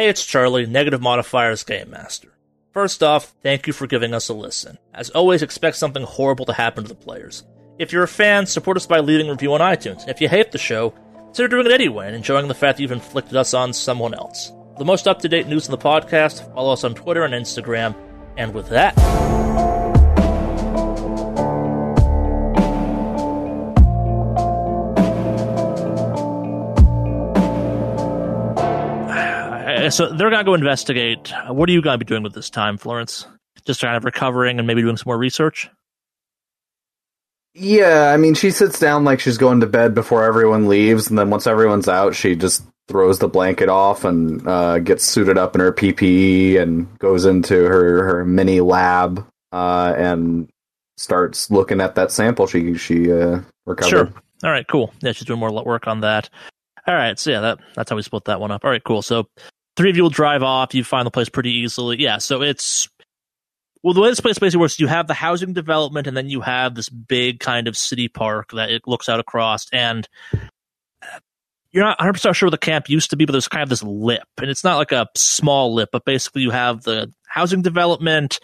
Hey, it's Charlie, Negative Modifier's Game Master. First off, thank you for giving us a listen. As always, expect something horrible to happen to the players. If you're a fan, support us by leaving a review on iTunes. If you hate the show, consider doing it anyway and enjoying the fact that you've inflicted us on someone else. For the most up to date news in the podcast, follow us on Twitter and Instagram. And with that, So they're gonna go investigate. What are you gonna be doing with this time, Florence? Just kind of recovering and maybe doing some more research. Yeah, I mean, she sits down like she's going to bed before everyone leaves, and then once everyone's out, she just throws the blanket off and uh, gets suited up in her PPE and goes into her, her mini lab uh, and starts looking at that sample she she uh, recovered. Sure. All right. Cool. Yeah, she's doing more work on that. All right. So yeah, that that's how we split that one up. All right. Cool. So three of you will drive off. You find the place pretty easily. Yeah. So it's well, the way this place basically works, you have the housing development, and then you have this big kind of city park that it looks out across, and you're not 100 percent sure where the camp used to be, but there's kind of this lip, and it's not like a small lip, but basically you have the housing development,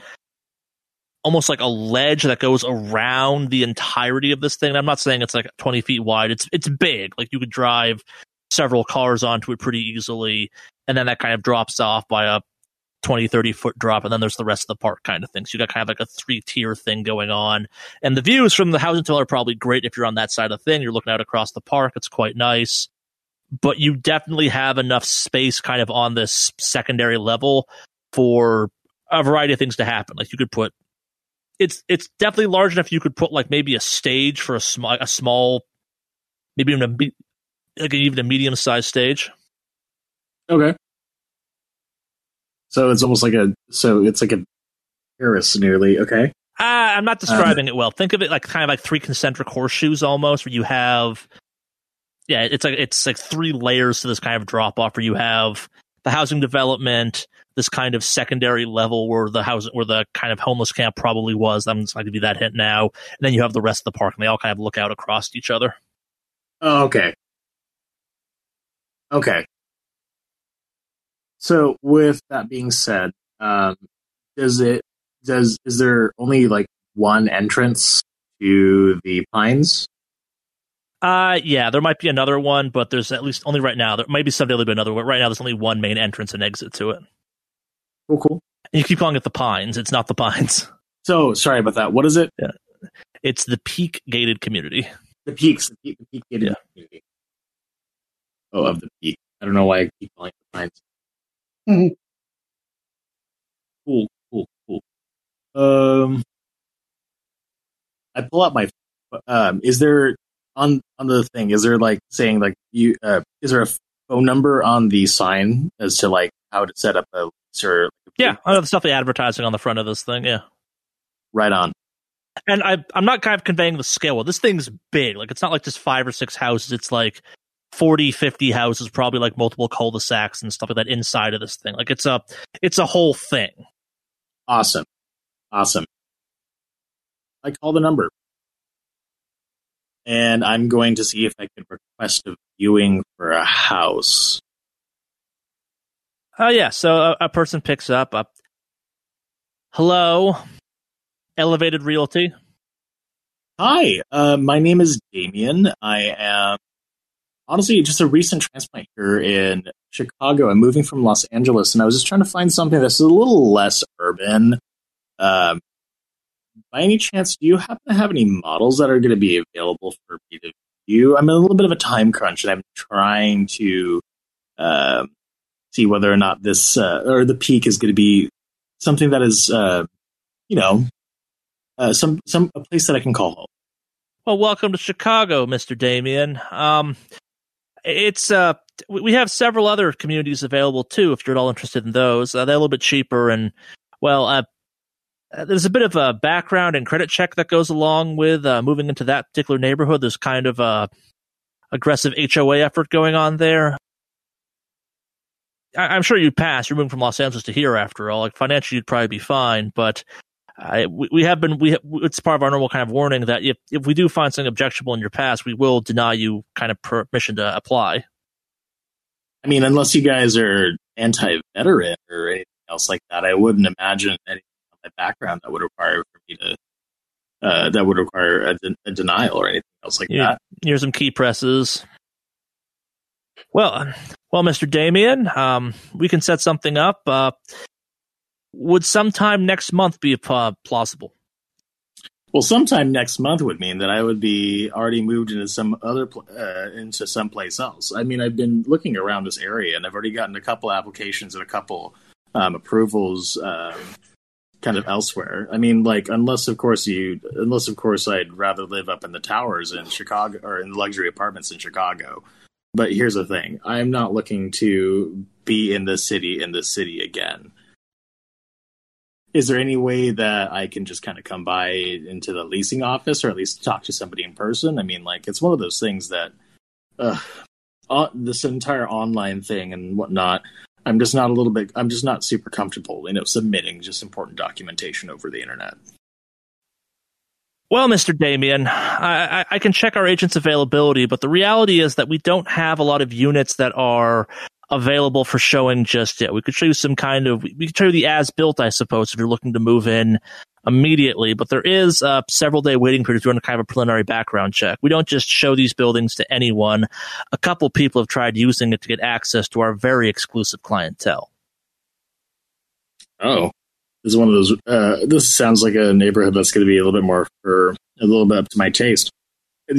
almost like a ledge that goes around the entirety of this thing. And I'm not saying it's like 20 feet wide; it's it's big. Like you could drive several cars onto it pretty easily, and then that kind of drops off by a 20, 30 foot drop, and then there's the rest of the park kind of thing. So you got kind of like a three tier thing going on. And the views from the housing tower are probably great if you're on that side of the thing. You're looking out across the park. It's quite nice. But you definitely have enough space kind of on this secondary level for a variety of things to happen. Like you could put it's it's definitely large enough you could put like maybe a stage for a small a small maybe even a like even a medium sized stage. Okay. So it's almost like a so it's like a Paris nearly. Okay. Uh, I'm not describing it well. Think of it like kind of like three concentric horseshoes almost, where you have, yeah, it's like it's like three layers to this kind of drop off. Where you have the housing development, this kind of secondary level where the house where the kind of homeless camp probably was. I'm just going to give you that hint now, and then you have the rest of the park, and they all kind of look out across each other. Oh, okay. Okay. So with that being said, um, does it does is there only like one entrance to the pines? Uh, yeah, there might be another one, but there's at least only right now. There might be someday there'll be another one. Right now, there's only one main entrance and exit to it. Oh, cool. And you keep calling it the Pines. It's not the Pines. So sorry about that. What is it? It's the Peak Gated Community. The peaks. The peak. The peak gated Yeah. community. Oh, of the peak. I don't know why I keep calling it the pines. Cool, cool, cool. Um, I pull out my. Um, is there on on the thing? Is there like saying like you? Uh, is there a phone number on the sign as to like how to set up a or Yeah, I know the stuff they advertising on the front of this thing. Yeah. right on? And I, I'm not kind of conveying the scale. Well, this thing's big. Like, it's not like just five or six houses. It's like 40, 50 houses, probably like multiple cul-de-sacs and stuff like that inside of this thing. Like, it's a, it's a whole thing. Awesome, awesome. I call the number, and I'm going to see if I can request a viewing for a house. Oh, yeah. So a, a person picks up a, hello, elevated realty. Hi, uh, my name is Damien. I am honestly just a recent transplant here in Chicago. I'm moving from Los Angeles, and I was just trying to find something that's a little less urban. Um, by any chance, do you happen to have any models that are going to be available for me to view? I'm in a little bit of a time crunch, and I'm trying to uh, see whether or not this uh, or the peak is going to be something that is, uh, you know, uh, some some a place that I can call home. Well, welcome to Chicago, Mr. Damien. Um, it's uh, we have several other communities available too. If you're at all interested in those, uh, they're a little bit cheaper, and well, uh, there's a bit of a background and credit check that goes along with uh, moving into that particular neighborhood. There's kind of a aggressive HOA effort going on there. I- I'm sure you'd pass. You're moving from Los Angeles to here, after all. Like financially, you'd probably be fine, but I, we, we have been we it's part of our normal kind of warning that if if we do find something objectionable in your past, we will deny you kind of permission to apply. I mean, unless you guys are anti-veteran or anything else like that, I wouldn't imagine anything on my background that would require for me to uh, that would require a, de- a denial or anything else like Yeah. that. Here's some key presses. Well, well, Mr. Damien, um, we can set something up. Uh, would sometime next month be uh, plausible? Well, sometime next month would mean that I would be already moved into some other uh, into someplace else. I mean, I've been looking around this area, and I've already gotten a couple applications and a couple um, approvals, um, kind of elsewhere. I mean, like unless of course you, unless of course I'd rather live up in the towers in Chicago or in luxury apartments in Chicago. But here's the thing: I'm not looking to be in the city in the city again is there any way that I can just kind of come by into the leasing office or at least talk to somebody in person? I mean, like, it's one of those things that uh, uh, this entire online thing and whatnot, I'm just not a little bit, I'm just not super comfortable, you know, submitting just important documentation over the internet. Well, Mr. Damien, I, I, I can check our agent's availability, but the reality is that we don't have a lot of units that are available for showing just yet. We could show you some kind of, we could show you the as built, I suppose, if you're looking to move in immediately, but there is a several day waiting period if you want kind of a preliminary background check. We don't just show these buildings to anyone. A couple people have tried using it to get access to our very exclusive clientele. Oh, this is one of those, uh, this sounds like a neighborhood that's going to be a little bit more for a little bit up to my taste.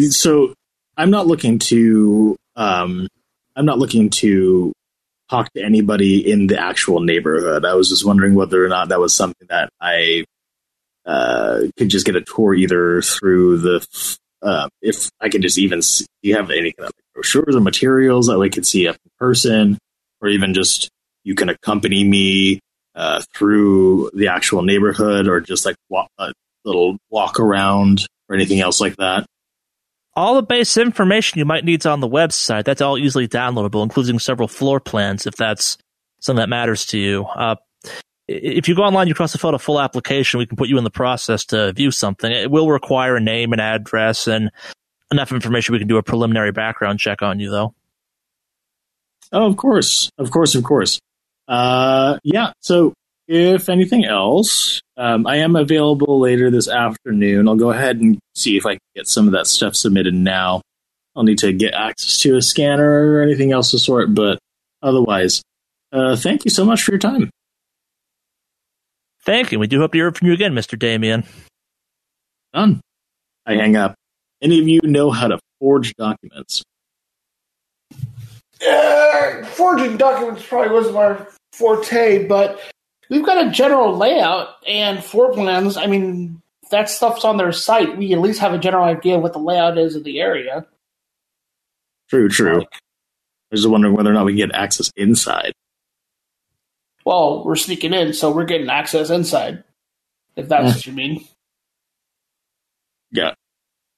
So I'm not looking to, um, I'm not looking to talk to anybody in the actual neighborhood. I was just wondering whether or not that was something that I uh, could just get a tour either through the uh, if I could just even see, do you have any kind of brochures or materials that we could see up in person, or even just you can accompany me uh, through the actual neighborhood, or just like walk, a little walk around or anything else like that. All the base information you might need is on the website. That's all easily downloadable, including several floor plans if that's something that matters to you. Uh, if you go online, you cross the fill full application, we can put you in the process to view something. It will require a name and address and enough information we can do a preliminary background check on you, though. Oh, of course, of course, of course. Uh, yeah. So, if anything else, um, I am available later this afternoon. I'll go ahead and see if I can get some of that stuff submitted now. I'll need to get access to a scanner or anything else of sort, but otherwise, uh, thank you so much for your time. Thank you. We do hope to hear from you again, Mr. Damien. Done. I hang up. Any of you know how to forge documents? Uh, forging documents probably wasn't my forte, but we've got a general layout and floor plans. I mean, that stuff's on their site. We at least have a general idea of what the layout is of the area. True, true. I was just wondering whether or not we can get access inside. Well, we're sneaking in, so we're getting access inside. If that's Yeah. what you mean. Yeah.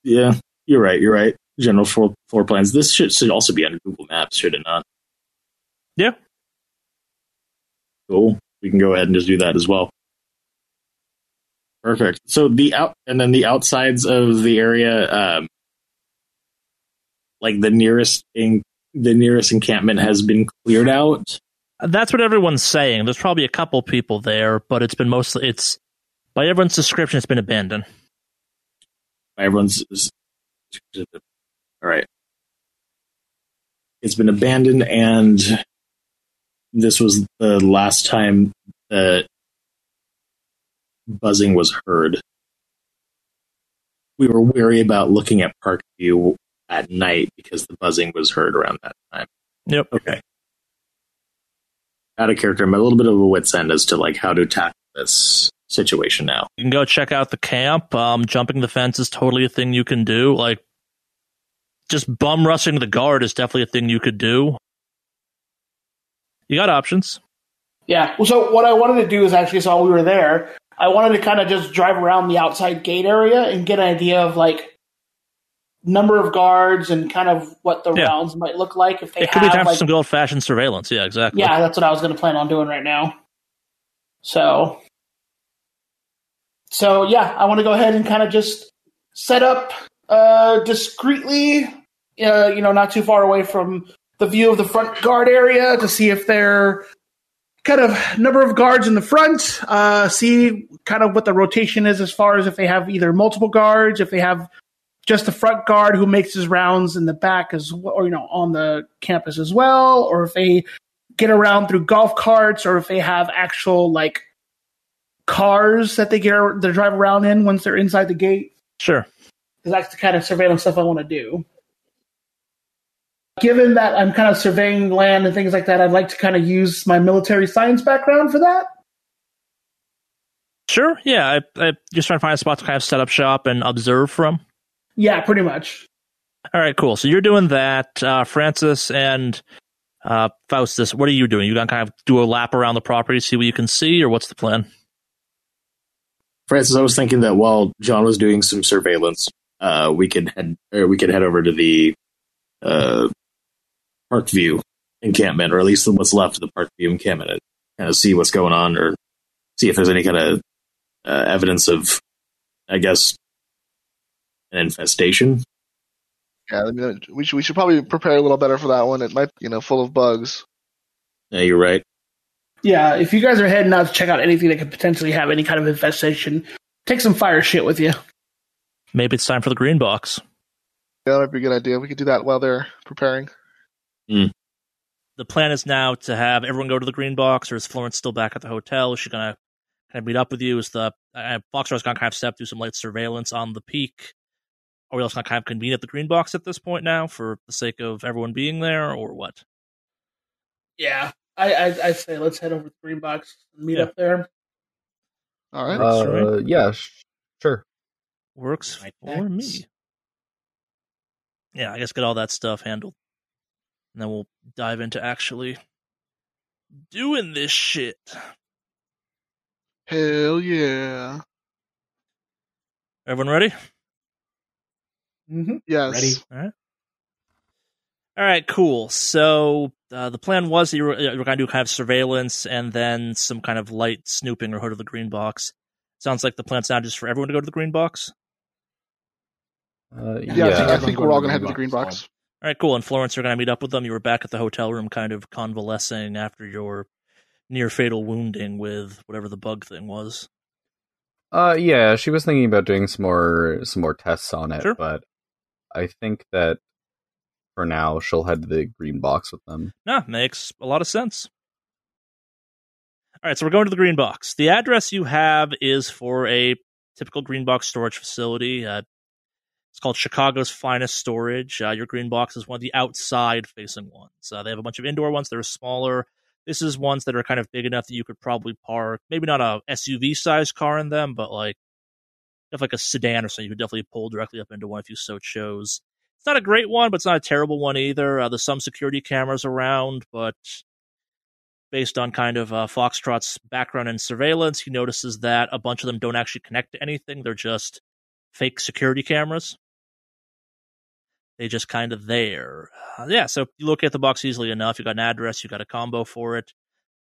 Yeah, you're right. You're right. General floor, floor plans. This should, should also be on Google Maps, should it not? Yeah. Cool. We can go ahead and just do that as well. Perfect. So the out and then the outsides of the area, um, like the nearest in, the nearest encampment has been cleared out. That's what everyone's saying. There's probably a couple people there, but it's been mostly, it's, by everyone's description, it's been abandoned. By everyone's all right. It's been abandoned, and this was the last time that buzzing was heard. We were wary about looking at Parkview at night because the buzzing was heard around that time. Yep. Okay. out of character. I'm a little bit of a wit's end as to like how to tackle this situation now. You can go check out the camp. Um, jumping the fence is totally a thing you can do. Like, just bum rushing the guard is definitely a thing you could do. You got options. Yeah. Well, so what I wanted to do is actually, so while we were there, I wanted to kind of just drive around the outside gate area and get an idea of like number of guards and kind of what the Yeah. rounds might look like if they It could be have time for some good old fashioned surveillance. Yeah, exactly. yeah, that's what I was going to plan on doing right now. So, so yeah, I want to go ahead and kind of just set up uh, discreetly, uh, you know, not too far away from the view of the front guard area to see if they're kind of number of guards in the front. Uh, see kind of what the rotation is as far as if they have either multiple guards, if they have just the front guard who makes his rounds in the back as well, or you know, on the campus as well, or if they get around through golf carts or if they have actual like cars that they get they drive around in once they're inside the gate Sure. because that's the kind of surveillance stuff I want to do. Given that I'm kind of surveying land and things like that, I'd like to kind of use my military science background for that. Sure. Yeah. I, I just trying to find a spot to kind of set up shop and observe from. Yeah, pretty much. All right, cool. So you're doing that, uh, Francis and uh, Faustus. What are you doing? You gonna kind of do a lap around the property, see what you can see, or what's the plan? Francis, I was thinking that while John was doing some surveillance, uh, we could head or we could head over to the uh, Parkview encampment, or at least what's left of the Parkview encampment, and kind of see what's going on, or see if there's any kind of uh, evidence of, I guess, an infestation. Yeah, I mean, we should we should probably prepare a little better for that one. It might, you know, full of bugs. Yeah, you're right. Yeah, if you guys are heading out to check out anything that could potentially have any kind of infestation, take some fire shit with you. Maybe it's time for the green box. Yeah, that might be a good idea. We could do that while they're preparing. The plan is now to have everyone go to the green box, or is Florence still back at the hotel? Is she gonna kind of meet up with you? Is the uh, Foxtrot's gonna kind of step through some light surveillance on the peak? Are we also gonna kind of convene at the green box at this point now for the sake of everyone being there, or what? Yeah, I I, I say let's head over to the Green Box and meet Yeah. up there. All right. Works for Uh, yeah, sh- sure. Works Right, for me. Yeah, I guess get all that stuff handled. And then we'll dive into actually doing this shit. Hell yeah. Everyone ready? Mm-hmm. Yes. Ready. All right. All right, cool. So uh, the plan was that you were, you were going to do kind of surveillance and then some kind of light snooping or hood of the green box. Sounds like the plan's now just for everyone to go to the green box. Uh, Yeah, yeah, I think, I think we're all gonna head to the the green box. All right, cool. And Florence, you're going to meet up with them. You were back at the hotel room, kind of convalescing after your near fatal wounding with whatever the bug thing was. Uh, yeah, she was thinking about doing some more some more tests on it, Sure. but I think that for now she'll head to the green box with them. Nah, makes a lot of sense. All right, so we're going to the green box. The address you have is for a typical green box storage facility. Uh, it's called Chicago's Finest Storage. Uh, your green box is one of the outside facing ones. Uh, they have a bunch of indoor ones that are smaller. This is ones that are kind of big enough that you could probably park, maybe not a SUV sized car in them, but like if like a sedan or something, you could definitely pull directly up into one if you so chose. It's not a great one, but it's not a terrible one either. Uh, there's some security cameras around, but based on kind of uh, Foxtrot's background in surveillance, he notices that a bunch of them don't actually connect to anything. They're just fake security cameras. They just kind of there. Uh, yeah, so you look at the box easily enough. You got an address, you got a combo for it.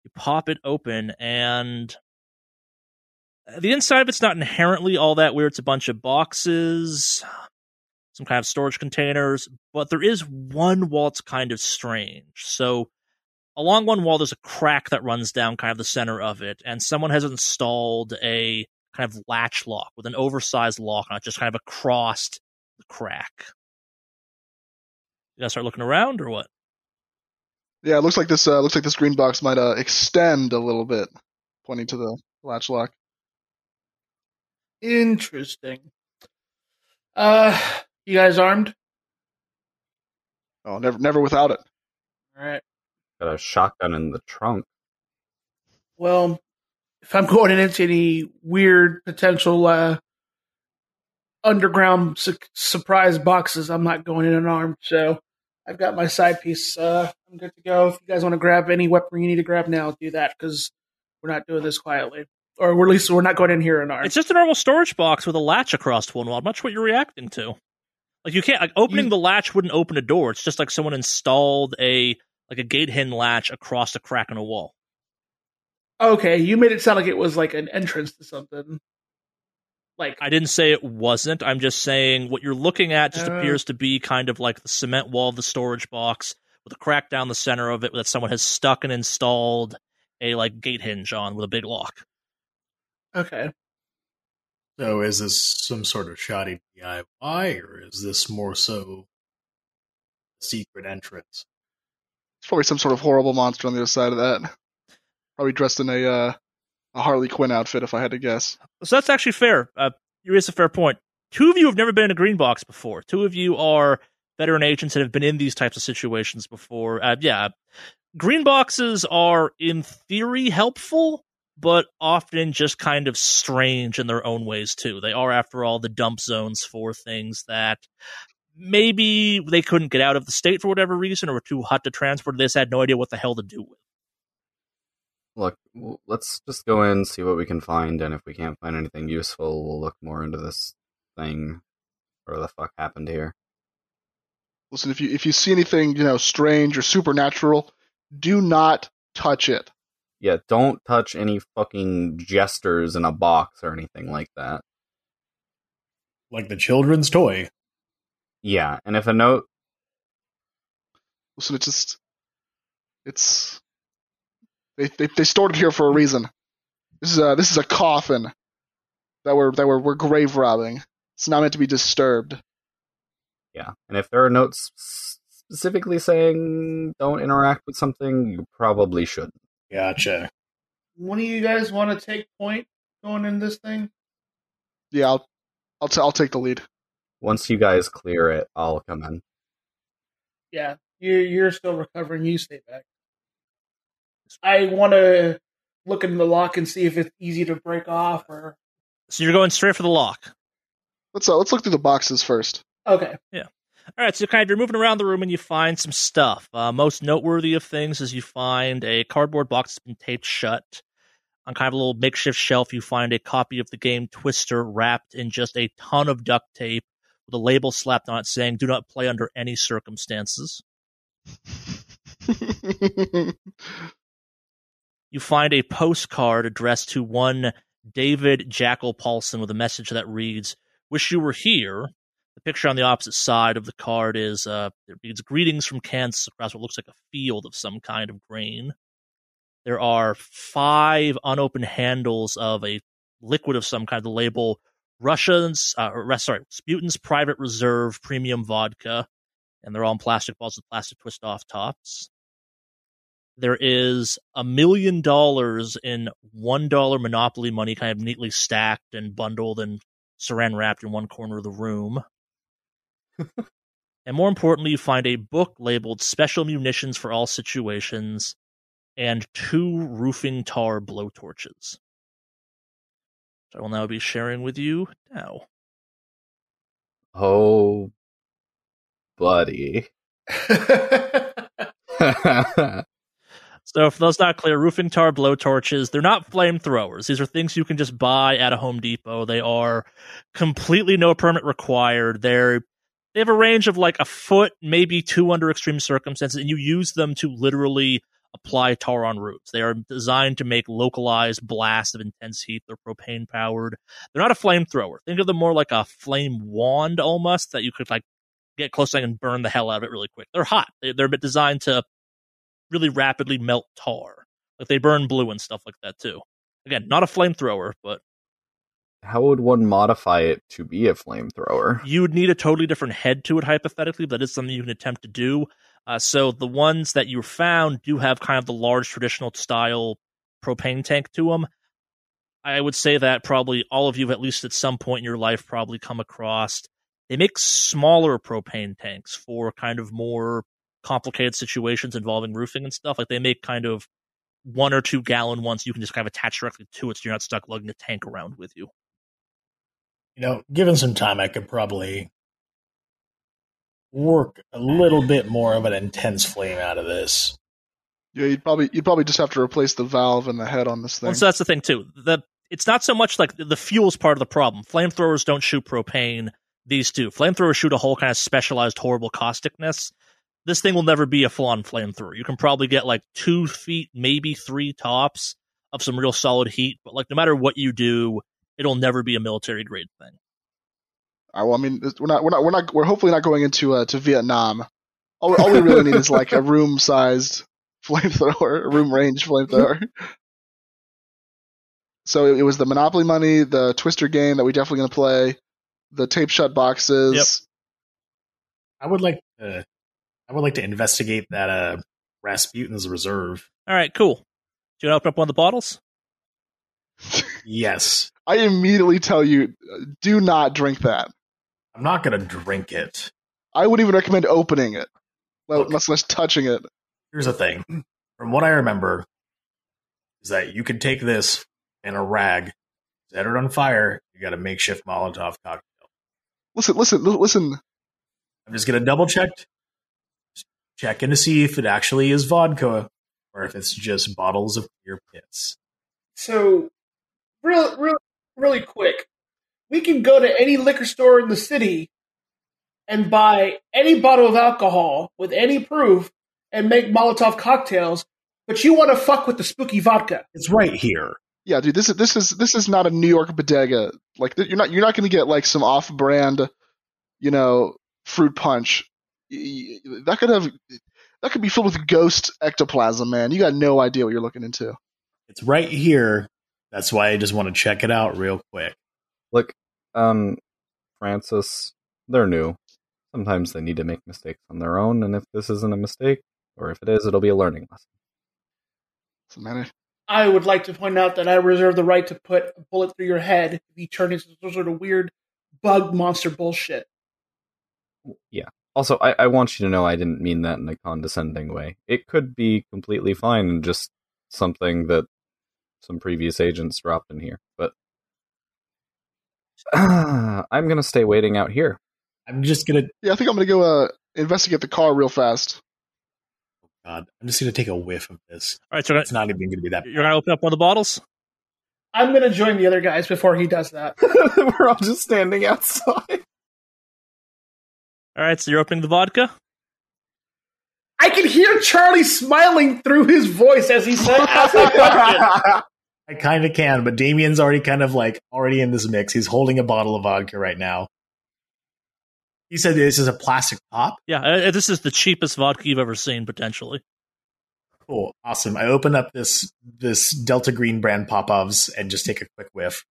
You pop it open, and the inside of it's not inherently all that weird. It's a bunch of boxes, some kind of storage containers, but there is one wall that's kind of strange. So along one wall, there's a crack that runs down kind of the center of it, and someone has installed a kind of latch lock with an oversized lock on it, just kind of across the crack. You guys start looking around or what? Yeah, it looks like this. Uh, looks like this green box might uh, extend a little bit, pointing to the latch lock. Interesting. Uh, you guys armed? Oh, never, never without it. All right. Got a shotgun in the trunk. Well, if I'm going into any weird potential uh, underground su- surprise boxes, I'm not going in unarmed. So I've got my side piece. Uh, I'm good to go. If you guys want to grab any weapon you need to grab now, do that because we're not doing this quietly, or at least we're not going in here unarmed. It's just a normal storage box with a latch across one wall. I'm not sure what you're reacting to. Like you can't like opening the latch wouldn't open a door. It's just like someone installed a like a gate hidden latch across a crack in a wall. Okay, you made it sound like it was like an entrance to something. Like I didn't say it wasn't. I'm just saying what you're looking at just Uh. appears to be kind of like the cement wall of the storage box with a crack down the center of it that someone has stuck and installed a like gate hinge on with a big lock. okay, So is this some sort of shoddy DIY, or is this more so a secret entrance? It's probably some sort of horrible monster on the other side of that. Probably dressed in a uh, a Harley Quinn outfit, if I had to guess. So that's actually fair. Uh, you raise a fair point. Two of you have never been in a green box before. Two of you are veteran agents that have been in these types of situations before. Uh, yeah, green boxes are in theory helpful, but often just kind of strange in their own ways too. They are, after all, the dump zones for things that maybe they couldn't get out of the state for whatever reason or were too hot to transport. They just had no idea what the hell to do with. Look, let's just go in, see what we can find, and if we can't find anything useful, we'll look more into this thing. Or the fuck happened here? Listen, if you if you see anything you know strange or supernatural, do not touch it. Yeah, don't touch any fucking jesters in a box or anything like that. Like the children's toy. Yeah, and if a note, Listen, it's just it's they they they stored it here for a reason. This is a this is a coffin that we're that we're we're grave robbing. It's not meant to be disturbed. yeah, and if there are notes specifically saying don't interact with something, you probably shouldn't. Gotcha. one of you guys want to take point going in this thing? Yeah, I'll I'll t- I'll take the lead. Once you guys clear it, I'll come in. Yeah, you're you're still recovering. You stay back. I want to look in the lock and see if it's easy to break off or So you're going straight for the lock. Let's uh, let's look through the boxes first. okay. Yeah. All right, so kind of you're moving around the room and you find some stuff. Uh, most noteworthy of things is you find a cardboard box that's been taped shut. On kind of a little makeshift shelf, you find a copy of the game Twister wrapped in just a ton of duct tape with a label slapped on it saying "Do not play under any circumstances." You find a postcard addressed to one David Jackal Paulson with a message that reads, Wish you were here. The picture on the opposite side of the card is uh, it reads greetings from Kansas across what looks like a field of some kind of grain. There are five unopened handles of a liquid of some kind. The label Russians, uh, or, sorry, Sputin's Private Reserve Premium Vodka, and they're all in plastic bottles with plastic twist off tops. There is a million dollars in one dollar Monopoly money, kind of neatly stacked and bundled and saran wrapped in one corner of the room. and more importantly, you find a book labeled Special Munitions for All Situations and two roofing tar blowtorches. So I will now be sharing with you now. Oh, buddy. So, for those not clear, roofing tar blowtorches, they're not flamethrowers. These are things you can just buy at a Home Depot. They are completely no permit required. They're they have a range of like a foot, maybe two under extreme circumstances, and you use them to literally apply tar on roofs. They are designed to make localized blasts of intense heat. They're propane powered. They're not a flamethrower. Think of them more like a flame wand almost that you could like get close to and burn the hell out of it really quick. They're hot. They, they're designed to really rapidly melt tar. Like they burn blue and stuff like that too. Again, not a flamethrower, but How would one modify it to be a flamethrower? you would need a totally different head to it hypothetically, but that is something you can attempt to do. Uh, so the ones that you found do have kind of the large traditional style propane tank to them. I would say that probably all of you, at least at some point in your life, probably come across. They make smaller propane tanks for kind of more complicated situations involving roofing and stuff. Like they make kind of one or two gallon ones you can just kind of attach directly to it so you're not stuck lugging a tank around with you. You know, given some time, I could probably work a little bit more of an intense flame out of this. Yeah, you'd probably you'd probably just have to replace the valve and the head on this thing. Well, so that's the thing too. The it's not so much like the fuel's part of the problem. Flamethrowers don't shoot propane. These do. Flamethrowers shoot a whole kind of specialized horrible causticness. This thing will never be a full-on flamethrower. You can probably get like two feet, maybe three tops of some real solid heat, but like no matter what you do, it'll never be a military grade thing. All right, well, I mean, we're not we're not we're not we're hopefully not going into uh, to Vietnam. All, all we really need is like a room-sized flamethrower, a room-range flamethrower. so it, it was the Monopoly money, the Twister game that we definitely going to play, the tape shut boxes. Yep. I would like to, I would like to investigate that uh, Rasputin's reserve. All right, cool. Do you want to open up one of the bottles? Yes, I immediately tell you, do not drink that. I'm not going to drink it. I wouldn't even recommend opening it, well, Look. much less touching it. Here's the thing. From what I remember, is that you can take this in a rag, set it on fire. You got a makeshift Molotov cocktail. Listen, listen, listen. I'm just gonna double check, checking to see if it actually is vodka or if it's just bottles of clear piss. So, real, real, really quick, we can go to any liquor store in the city and buy any bottle of alcohol with any proof and make Molotov cocktails. But you want to fuck with the spooky vodka? It's right here. Yeah, dude, this is this is this is not a New York bodega. Like you're not you're not going to get like some off-brand, you know, fruit punch. Y- y- That could have that could be filled with ghost ectoplasm, man. You got no idea what you're looking into. It's right here. That's why I just want to check it out real quick. Look, um, Francis, they're new. Sometimes they need to make mistakes on their own, and if this isn't a mistake, or if it is, it'll be a learning lesson. So, man, I would like to point out that I reserve the right to put a bullet through your head if you turn into some sort of weird bug monster bullshit. Yeah. Also, I, I want you to know I didn't mean that in a condescending way. It could be completely fine and just something that some previous agents dropped in here. But I'm gonna stay waiting out here. I'm just gonna. yeah, I think I'm gonna go uh, investigate the car real fast. God, I'm just gonna take a whiff of this. All right, so It's not even gonna be that. you're gonna open up one of the bottles. I'm going to join the other guys before he does that. We're all just standing outside. All right, so you're opening the vodka. I can hear Charlie smiling through his voice as he said, "Ask the question." I kind of can, but Damien's already kind of like already in this mix. He's holding a bottle of vodka right now. He said this is a plastic pop. Yeah, uh, this is the cheapest vodka you've ever seen, potentially. Cool, awesome. I open up this this Delta Green brand Popovs and just take a quick whiff.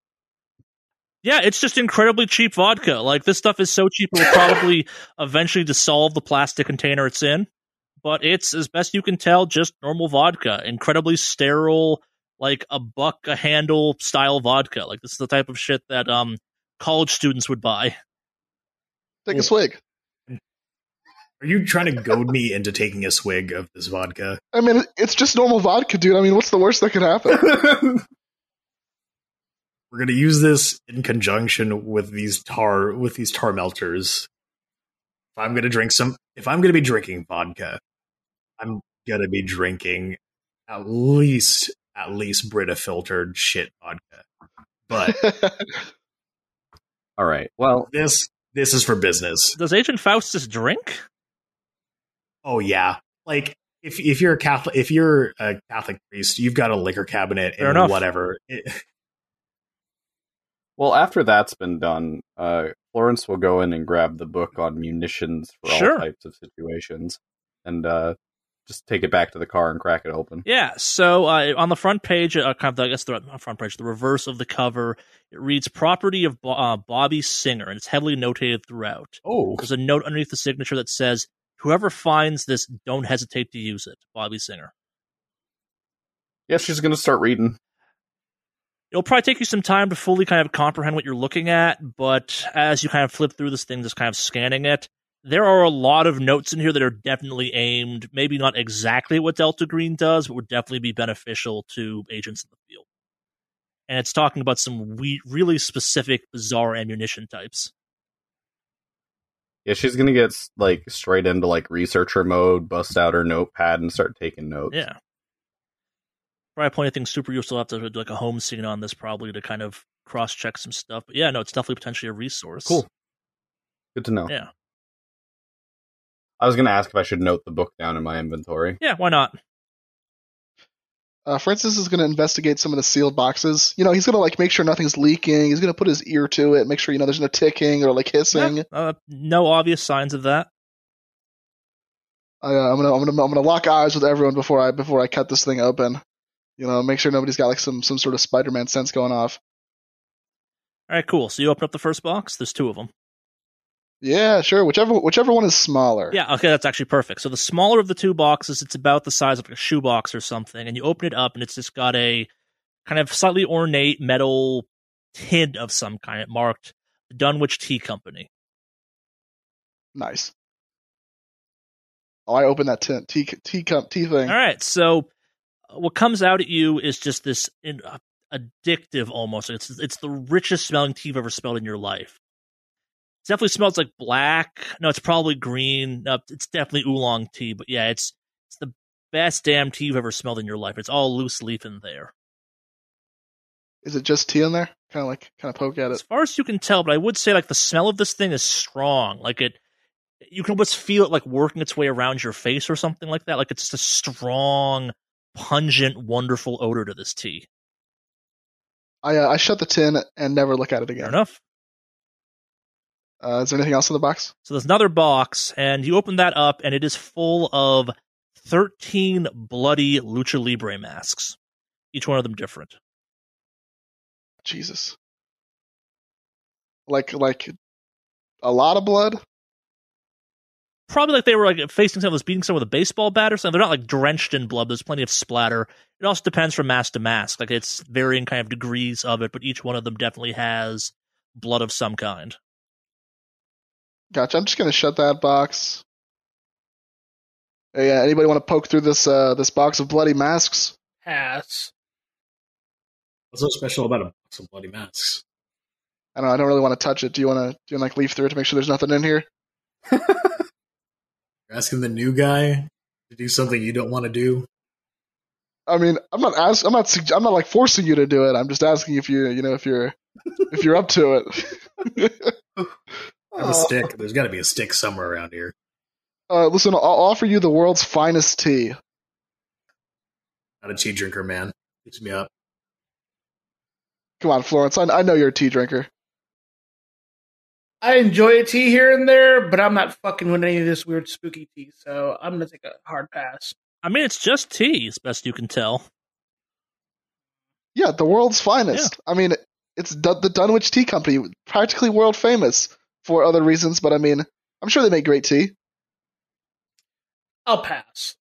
Yeah, it's just incredibly cheap vodka. Like this stuff is so cheap it will probably eventually dissolve the plastic container it's in. But it's as best you can tell, just normal vodka. Incredibly sterile, like a buck a handle style vodka. Like this is the type of shit that um college students would buy. Take a swig. Are you trying to goad me into taking a swig of this vodka? I mean, it's just normal vodka, dude. I mean, what's the worst that could happen? We're gonna use this in conjunction with these tar with these tar melters. If I'm gonna drink some, if I'm gonna be drinking vodka, I'm gonna be drinking at least at least Brita filtered shit vodka. But All right. Well, this this is for business. Does Agent Faustus drink? Oh yeah, like if if you're a Catholic, if you're a Catholic priest, you've got a liquor cabinet Fair and enough. whatever. It, well, after that's been done, uh, Florence will go in and grab the book on munitions for Sure. all types of situations, and uh, just take it back to the car and crack it open. Yeah. So uh, on the front page, uh, kind of, I guess the front page, the reverse of the cover, it reads "Property of Bo- uh, Bobby Singer," and it's heavily notated throughout. oh, There's a note underneath the signature that says, "Whoever finds this, don't hesitate to use it." Bobby Singer. Yeah, she's gonna start reading. It'll probably take you some time to fully kind of comprehend what you're looking at, but as you kind of flip through this thing, just kind of scanning it, there are a lot of notes in here that are definitely aimed, maybe not exactly what Delta Green does, but would definitely be beneficial to agents in the field. And it's talking about some we- really specific, bizarre ammunition types. Yeah, she's gonna get like straight into like researcher mode, bust out her notepad, and start taking notes. Yeah. Probably plenty of things super useful. Have to do like a home scene on this probably to kind of cross check some stuff. But yeah, no, it's definitely potentially a resource. Cool. Good to know. Yeah. I was gonna ask if I should note the book down in my inventory. Yeah, why not? Uh, Francis is going to investigate some of the sealed boxes. You know, he's going to like make sure nothing's leaking. He's going to put his ear to it, make sure you know there's no ticking or like hissing. Yeah, uh, no obvious signs of that. I, uh, I'm gonna I'm gonna I'm gonna lock eyes with everyone before I before I cut this thing open. You know, make sure nobody's got like some some sort of Spider-Man sense going off. All right, cool. So you open up the first box. There's two of them. Yeah, sure. Whichever whichever one is smaller. Yeah, okay, that's actually perfect. So the smaller of the two boxes, it's about the size of a shoebox or something, and you open it up, and it's just got a kind of slightly ornate metal tin of some kind, marked Dunwich Tea Company. Nice. Oh, I open that tin, tea tea cup tea thing. All right, so what comes out at you is just this in, uh, addictive almost. It's it's the richest smelling tea you've ever smelled in your life. It definitely smells like black. No, it's probably green. No, it's definitely oolong tea. But yeah, it's it's the best damn tea you've ever smelled in your life. It's all loose leaf in there. Is it just tea in there? Kind of like kind of poke at it. As far as you can tell, but I would say like the smell of this thing is strong. Like it, you can almost feel it like working its way around your face or something like that. Like it's just a strong, pungent, wonderful odor to this tea. I uh, I shut the tin and never look at it again. Fair enough. Uh, is there anything else in the box? So there's another box, and you open that up, and it is full of 13 bloody Lucha Libre masks. Each one of them different. Jesus. Like like a lot of blood. Probably like they were like facing someone was beating someone with a baseball bat or something. They're not like drenched in blood. There's plenty of splatter. It also depends from mask to mask. Like it's varying kind of degrees of it, but each one of them definitely has blood of some kind. Gotcha. I'm just gonna shut that box. Hey, uh, anybody want to poke through this uh, this box of bloody masks? Pass. What's so special about a box of bloody masks? I don't know. I don't really want to touch it. Do you want to? Do you want to like leaf through it to make sure there's nothing in here? You're asking the new guy to do something you don't want to do. I mean, I'm not ask, I'm not. I'm not like forcing you to do it. I'm just asking if you, you know, if you're, if you're up to it. I have a stick. There's got to be a stick somewhere around here. Uh, listen, I'll offer you the world's finest tea. Not a tea drinker, man. Keeps me up. Come on, Florence. I, I know you're a tea drinker. I enjoy a tea here and there, but I'm not fucking with any of this weird spooky tea, so I'm gonna take a hard pass. I mean, it's just tea, as best you can tell. Yeah, the world's finest. I mean, it's the Dunwich Tea Company, practically world famous for other reasons, but I mean, I'm sure they make great tea. I'll pass.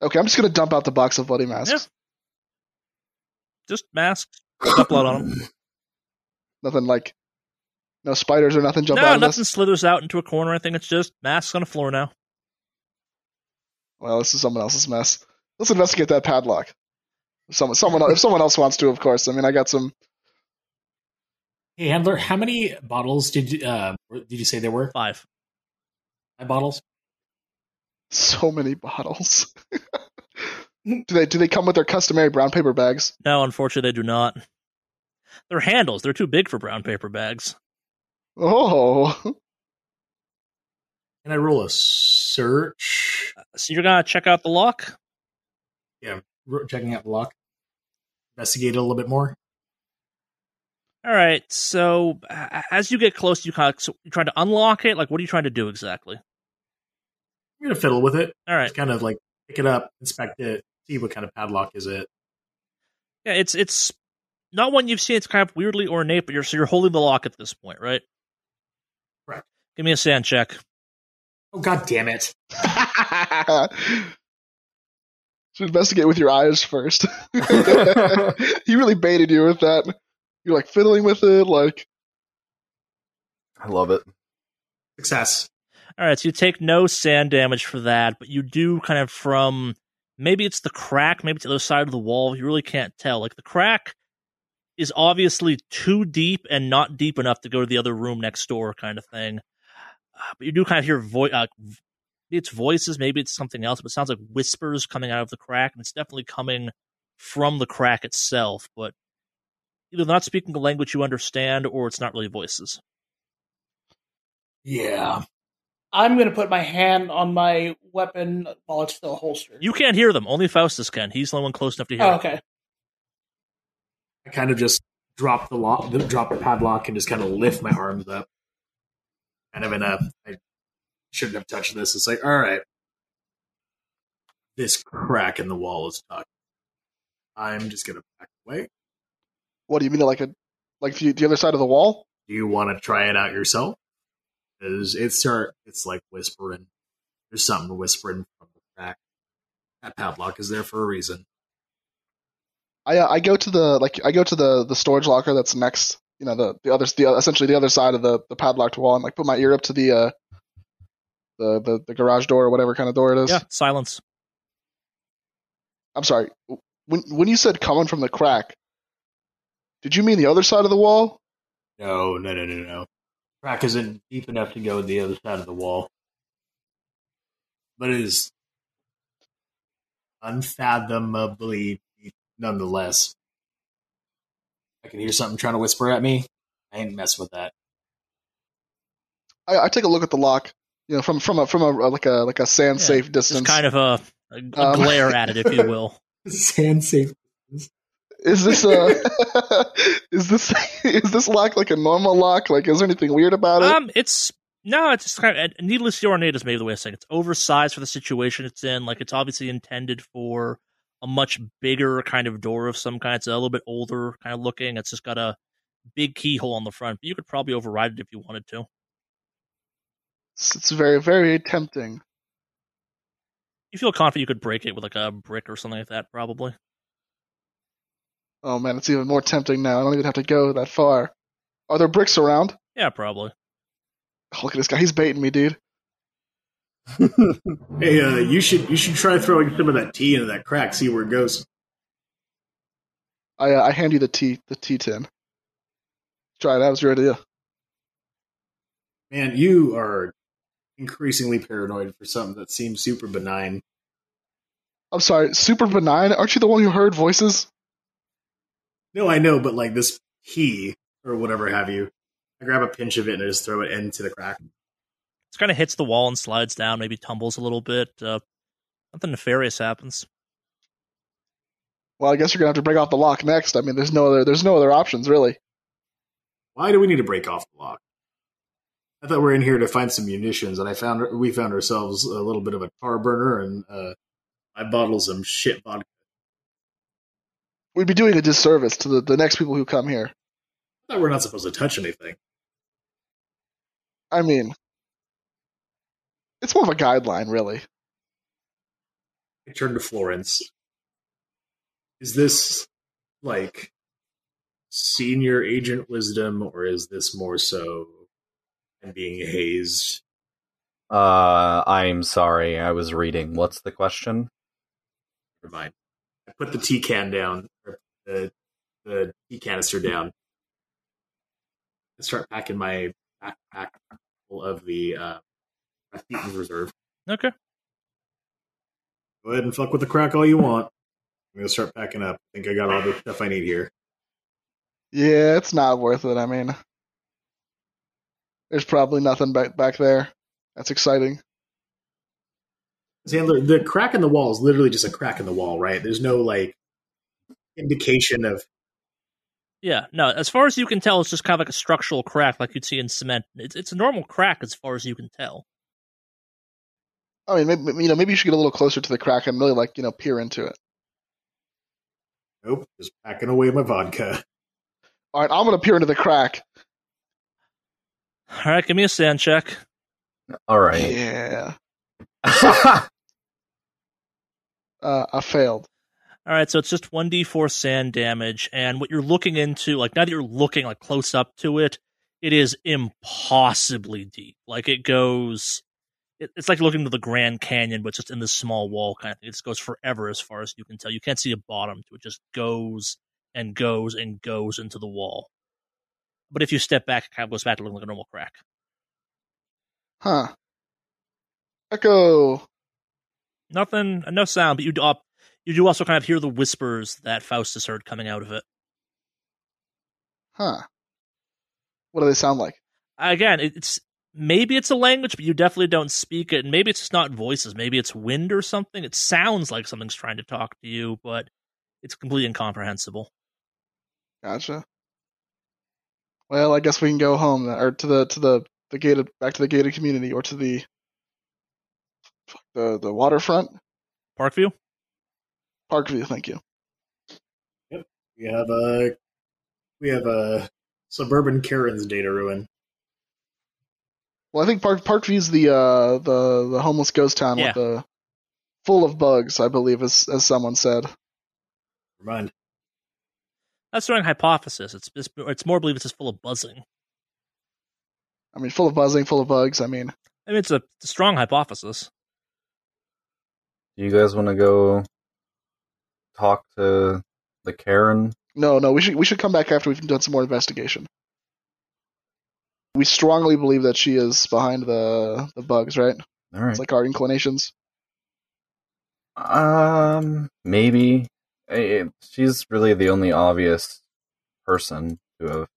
Okay, I'm just gonna dump out the box of bloody masks. Just masks. Got blood on them. Nothing like, no spiders or nothing jump no, out of nothing this. slithers out into a corner. I think it's just masks on the floor now. Well, this is someone else's mess. Let's investigate that padlock. If someone, someone, if someone else wants to, of course. I mean, I got some. Hey, handler, how many bottles did you, uh, did you say there were? Five. Five bottles. So many bottles. do they do they come with their customary brown paper bags? No, unfortunately, they do not. They're handles. They're too big for brown paper bags. Oh, Can I roll a search? Uh, so you're gonna check out the lock. Yeah, ro- checking out the lock. Investigate it a little bit more. All right. So as you get close, you kind of so you're trying to unlock it. Like, what are you trying to do exactly? I'm gonna fiddle with it. All right. Just kind of like pick it up, inspect it, see what kind of padlock is it. Yeah, it's it's not one you've seen. It's kind of weirdly ornate, but you're so you're holding the lock at this point, right? Correct. Give me a SAN check. Oh god damn it! Should investigate with your eyes first. he really baited you with that. You're like fiddling with it, like I love it. Success. All right, so you take no SAN damage for that, but you do kind of from maybe it's the crack, maybe it's the other side of the wall. You really can't tell. Like the crack is obviously too deep and not deep enough to go to the other room next door, kind of thing. Uh, but you do kind of hear voice. Uh, it's voices, maybe it's something else, but it sounds like whispers coming out of the crack, and it's definitely coming from the crack itself. But either not speaking a language you understand, or it's not really voices. Yeah. I'm going to put my hand on my weapon while it's still holstered. You can't hear them. Only Faustus can. He's the only one close enough to hear. Oh, them. okay. I kind of just drop the lock, drop the padlock, and just kind of lift my arms up. Kind of in a, I shouldn't have touched this. It's like, all right, this crack in the wall is talking. I'm just gonna back away. What do you mean, like a like the, the other side of the wall? Do you want to try it out yourself? Because it's start, it's like whispering. There's something whispering from the crack. That padlock is there for a reason. I uh, I go to the like I go to the the storage locker that's next. You know the the other the essentially the other side of the the padlocked wall and like put my ear up to the uh the the, the garage door or whatever kind of door it is. Yeah, silence. I'm sorry. When when you said coming from the crack, did you mean the other side of the wall? No, no, no, no, no. Crack isn't deep enough to go to the other side of the wall. But it is unfathomably deep nonetheless. I can hear something trying to whisper at me. I ain't messing with that. I, I take a look at the lock. You know, from from a from a like a like a SAN safe distance. Just kind of a, a, a Um, glare at it, if you will. SAN safe. Is this uh is this is this lock like a normal lock? Like, is there anything weird about it? Um, it's no, it's just kind of needlessly ornate is maybe the way of saying it. It's oversized for the situation it's in. Like it's obviously intended for a much bigger kind of door of some kind. It's a little bit older kind of looking. It's just got a big keyhole on the front. But you could probably override it if you wanted to. It's, it's very very tempting. You feel confident you could break it with like a brick or something like that, probably. Oh man, it's even more tempting now. I don't even have to go that far. Are there bricks around? Yeah, probably. Oh, look at this guy. He's baiting me, dude. Hey, uh, you should you should try throwing some of that tea into that crack. See where it goes. I uh, I hand you the tea the T tin. Try it. That was your idea. Man, you are increasingly paranoid for something that seems super benign. I'm sorry, super benign. Aren't you the one who heard voices? No, I know, but like this tea or whatever have you, I grab a pinch of it and I just throw it into the crack. It kind of hits the wall and slides down, maybe tumbles a little bit. Uh, nothing nefarious happens. Well, I guess you're gonna have to break off the lock next. I mean, there's no other there's no other options really. Why do we need to break off the lock? I thought we are in here to find some munitions, and I found we found ourselves a little bit of a tar burner and uh, I bottled some shit vodka. We'd be doing a disservice to the, the next people who come here. I thought we're not supposed to touch anything. I mean, it's more of a guideline, really. I turned to Florence. Is this like senior agent wisdom, or is this more so I'm being hazed? Uh, I'm sorry, I was reading. What's the question? Never mind. I put the tea can down, or the the tea canister down. I start packing my backpack full of the uh, Rasputin's reserve. Okay. Go ahead and fuck with the crack all you want. I'm gonna start packing up. I think I got all the stuff I need here. Yeah, it's not worth it. I mean, there's probably nothing back back there. That's exciting. Handler, the crack in the wall is literally just a crack in the wall, right? There's no like indication of Yeah, no. As far as you can tell, it's just kind of like a structural crack, like you'd see in cement. It's it's a normal crack as far as you can tell. I mean, maybe, you know, maybe you should get a little closer to the crack and really like you know peer into it. nope, just packing away my vodka. All right, I'm gonna peer into the crack. All right, give me a SAN check. All right. Yeah. Uh, I failed. All right, so it's just 1d4 SAN damage, and what you're looking into, like now that you're looking like close up to it, it is impossibly deep. Like it goes, it, it's like looking to the Grand Canyon, but just in this small wall kind of thing. It just goes forever as far as you can tell. You can't see a bottom to it. Just goes and goes and goes into the wall. But if you step back, it kind of goes back to looking like a normal crack. Huh. Echo. Nothing, no sound, but you do, you do also kind of hear the whispers that Faustus heard coming out of it. Huh. What do they sound like? Again, it's maybe it's a language, but you definitely don't speak it. And maybe it's just not voices. Maybe it's wind or something. It sounds like something's trying to talk to you, but it's completely incomprehensible. Gotcha. Well, I guess we can go home or to the to the the gated back to the gated community or to the the the waterfront. Parkview. Parkview, thank you. Yep, we have a we have a suburban Karen's data ruin. Well, I think Park Parkview's the uh the the homeless ghost town Yeah. with the full of bugs, I believe, as as someone said. Remind. That's the wrong hypothesis. It's it's, it's more believe it's just full of buzzing. I mean, full of buzzing, full of bugs. I mean, I mean, it's a, it's a strong hypothesis. Do you guys want to go talk to the Karen? no, no, we should we should come back after we've done some more investigation. We strongly believe that she is behind the the bugs, right? All right. It's like our inclinations. Um, maybe. She's really the only obvious person to have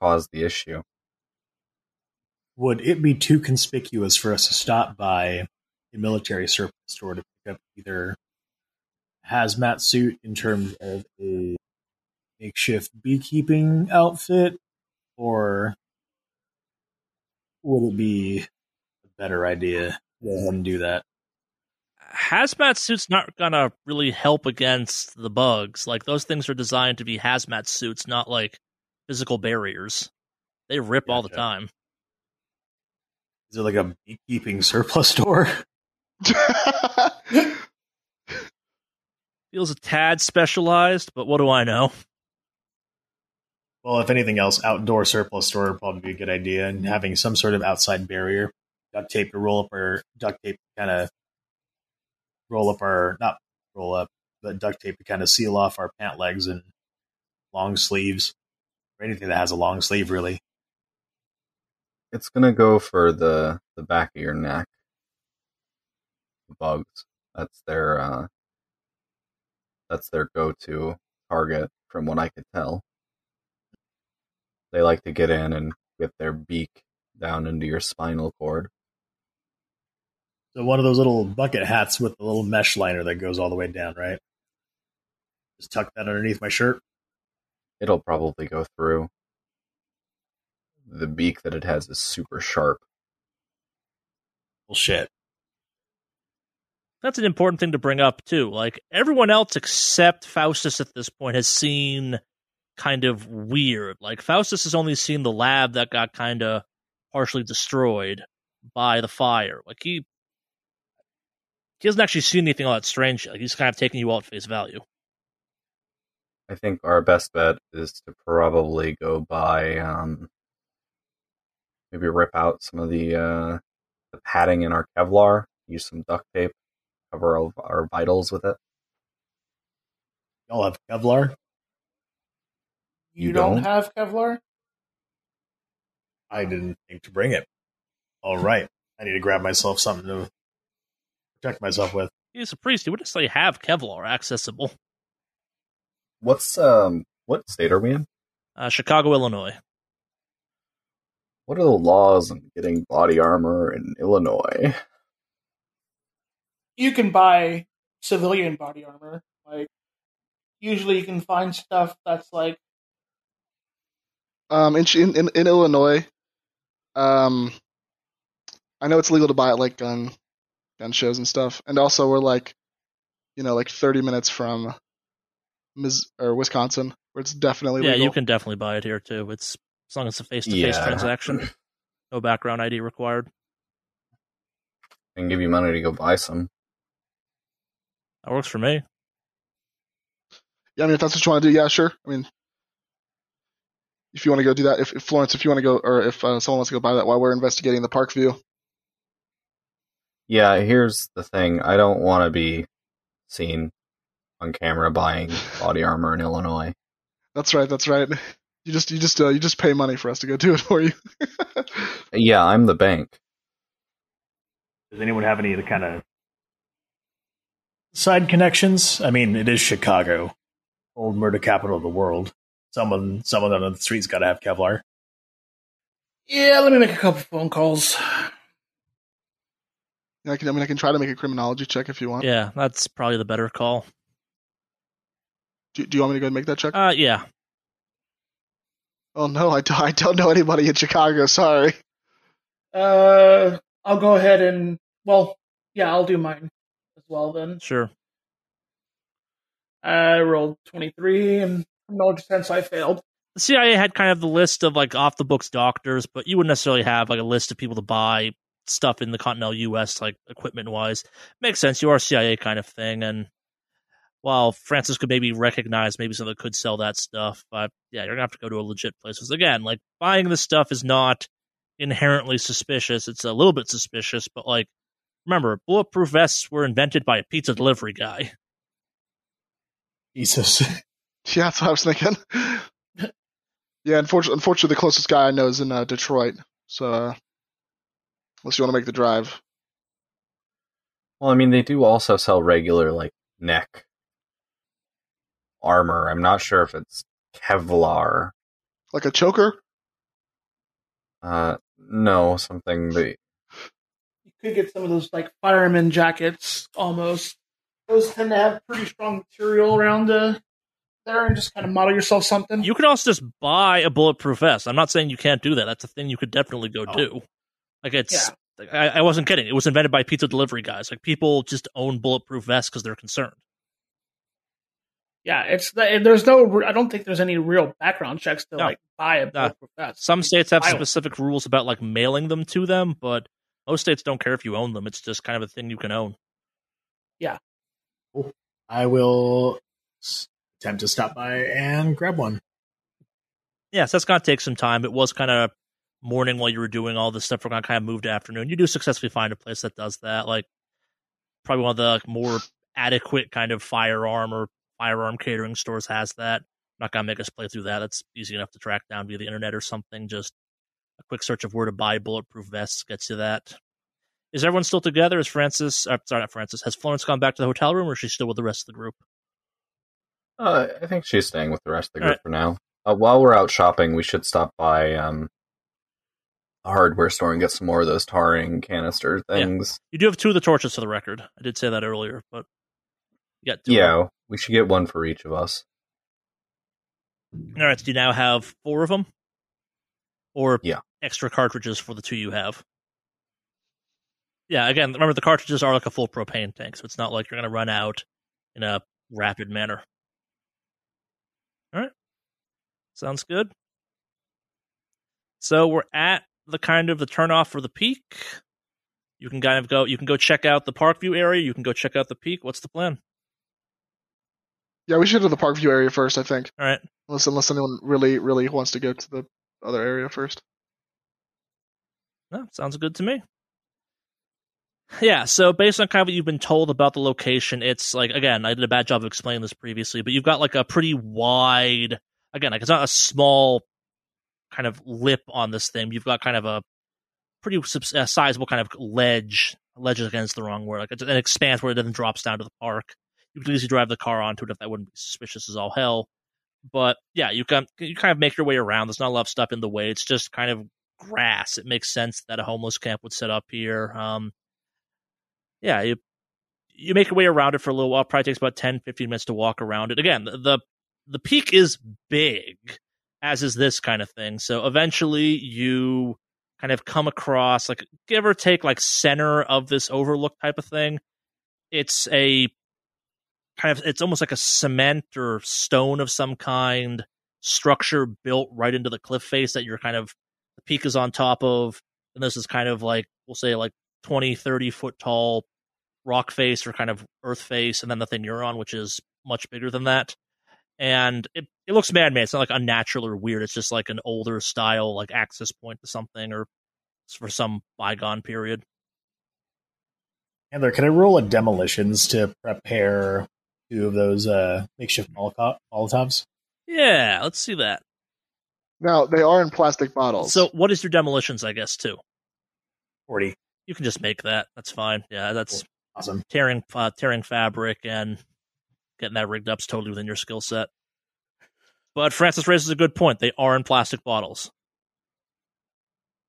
caused the issue. Would it be too conspicuous for us to stop by a military surplus store to pick up either hazmat suit in terms of a makeshift beekeeping outfit, or would it be a better idea to go ahead and do that? Hazmat suits not gonna really help against the bugs. Like those things are designed to be hazmat suits, not like physical barriers. They rip all the time. Is it like a beekeeping surplus store? Feels a tad specialized, but what do I know? Well, if anything else, outdoor surplus store would probably be a good idea, and having some sort of outside barrier, duct tape to roll up our duct tape, kind of roll up our not roll up, but duct tape to kind of seal off our pant legs and long sleeves, or anything that has a long sleeve, really. It's gonna go for the the back of your neck. Bugs. That's their uh that's their go-to target from what I could tell. They like to get in and get their beak down into your spinal cord. So one of those little bucket hats with the little mesh liner that goes all the way down, right? Just tuck that underneath my shirt. It'll probably go through. The beak that it has is super sharp. Well, shit. That's an important thing to bring up too. Like everyone else except Faustus at this point has seen kind of weird. Like Faustus has only seen the lab that got kind of partially destroyed by the fire. Like he he hasn't actually seen anything all that strange. Like he's kind of taking you all at face value. I think our best bet is to probably go by um maybe rip out some of the uh the padding in our Kevlar, use some duct tape, cover all our vitals with it. Y'all have Kevlar? You, You don't, don't? have Kevlar? I didn't think to bring it. All right. I need to grab myself something to protect myself with. He's a priest. He wouldn't say have Kevlar accessible. What's um what state are we in? Uh, Chicago, Illinois. What are the laws on getting body armor in Illinois? You can buy civilian body armor. Like usually you can find stuff that's like Um, in in in, in Illinois, um, I know it's legal to buy at like gun gun shows and stuff, and also we're like, you know, like thirty minutes from, Mis- or Wisconsin, where it's definitely Yeah, legal. you can definitely buy it here too. It's as long as it's a face to face Yeah. transaction. No background ID required. I can give you money to go buy some. That works for me. Yeah, I mean, if that's what you want to do, yeah, sure. I mean, if you want to go do that, if, if Florence, if you want to go, or if uh, someone wants to go buy that while we're investigating the park view. Yeah, here's the thing. I don't want to be seen on camera buying body armor in Illinois. That's right. That's right. You just you just uh, you just pay money for us to go do it for you. Yeah, I'm the bank. Does anyone have any of the kind of side connections? I mean, it is Chicago, old murder capital of the world. Someone, someone on the street's got to have Kevlar. Yeah, let me make a couple phone calls. I can. I mean, I can try to make a criminology check if you want. Yeah, that's probably the better call. Do, do you want me to go and make that check? Uh, yeah. oh no, I don't. I don't know anybody in Chicago. Sorry. Uh, I'll go ahead and well, yeah, I'll do mine as well then. Sure. I rolled twenty three, and no defense, I failed. The CIA had kind of the list of like off the books doctors, but you wouldn't necessarily have like a list of people to buy stuff in the continental U.S. like equipment wise. Makes sense. You are a CIA kind of thing, and while Francis could maybe recognize maybe someone could sell that stuff, but yeah, you're gonna have to go to a legit place. 'Cause again, like buying this stuff is not inherently suspicious. It's a little bit suspicious, but like remember, bulletproof vests were invented by a pizza delivery guy. Jesus. Yeah, that's what I was thinking. yeah, unfortunately, unfortunately, the closest guy I know is in uh, Detroit. So, uh, unless you want to make the drive, Well, I mean, they do also sell regular like neck armor. I'm not sure if it's Kevlar. like a choker. Uh, no, something that You could get some of those like fireman jackets almost. Those tend to have pretty strong material around uh, there, and just kind of model yourself something. You could also just buy a bulletproof vest. I'm not saying you can't do that. That's a thing you could definitely go Oh. do. Like it's, I, I wasn't kidding. It was invented by pizza delivery guys. Like people just own bulletproof vests because they're concerned. Yeah, it's the, there's no. I don't think there's any real background checks to No. like buy a No. bulletproof vest. Some states have I- specific rules about like mailing them to them, but most states don't care if you own them. It's just kind of a thing you can own. Yeah. I will attempt to stop by and grab one. Yeah, so that's gonna take some time. It was kind of morning while you were doing all this stuff. We're gonna kind of move to afternoon. You do successfully find a place that does that. Like probably one of the like, more adequate kind of firearm or firearm catering stores has that. I'm not gonna make us play through that. It's easy enough to track down via the internet or something. Just a quick search of where to buy bulletproof vests gets you that. Is everyone still together? Is Francis? Uh, sorry, not Francis. Has Florence gone back to the hotel room, or is she still with the rest of the group? Uh, I think she's staying with the rest of the group Alright. for now. Uh, while we're out shopping, we should stop by um a hardware store and get some more of those tarring canister things. You do have two of the torches for the record. I did say that earlier, but you got two. Yeah, we should get one for each of us. All right. So you now have four of them, or Yeah. extra cartridges for the two you have. Yeah. Again, remember the cartridges are like a full propane tank, so it's not like you're going to run out in a rapid manner. All right. Sounds good. So we're at the kind of the turnoff for the peak. You can kind of go. You can go check out the Parkview area. You can go check out the peak. What's the plan? Yeah, we should go to the Parkview area first. I think, All right. unless unless anyone really really wants to go to the other area first. No, sounds good to me. Yeah, so based on kind of what you've been told about the location, it's like again, I did a bad job of explaining this previously, but you've got like a pretty wide again, like it's not a small kind of lip on this thing. You've got kind of a pretty sizable kind of ledge. Ledge is against the wrong word. Like it's an expanse where it then drops down to the park. You can easily drive the car onto it if that wouldn't be suspicious as all hell. But yeah, you can you kind of make your way around. There's not a lot of stuff in the way. It's just kind of grass. It makes sense that a homeless camp would set up here. Um, yeah, you you make your way around it for a little while. Probably takes about 10, 15 minutes to walk around it. Again, the the, the peak is big, as is this kind of thing. So eventually, you kind of come across like give or take like center of this overlook type of thing. It's a kind of it's almost like a cement or stone of some kind structure built right into the cliff face that you're kind of the peak is on top of and this is kind of like we'll say like 20 30 foot tall rock face or kind of earth face and then the thing you're on which is much bigger than that and it it looks man-made. It's not like unnatural or weird. It's just like an older style, like access point to something, or it's for some bygone period. Handler, can I roll a demolitions to prepare two of those uh, makeshift Molotovs? Yeah, let's see that. Now they are in plastic bottles. So, what is your demolitions? I guess too. 40. You can just make that. That's fine. Yeah, that's Awesome. tearing uh, tearing fabric and getting that rigged up's totally within your skill set. But Francis raises a good point. They are in plastic bottles.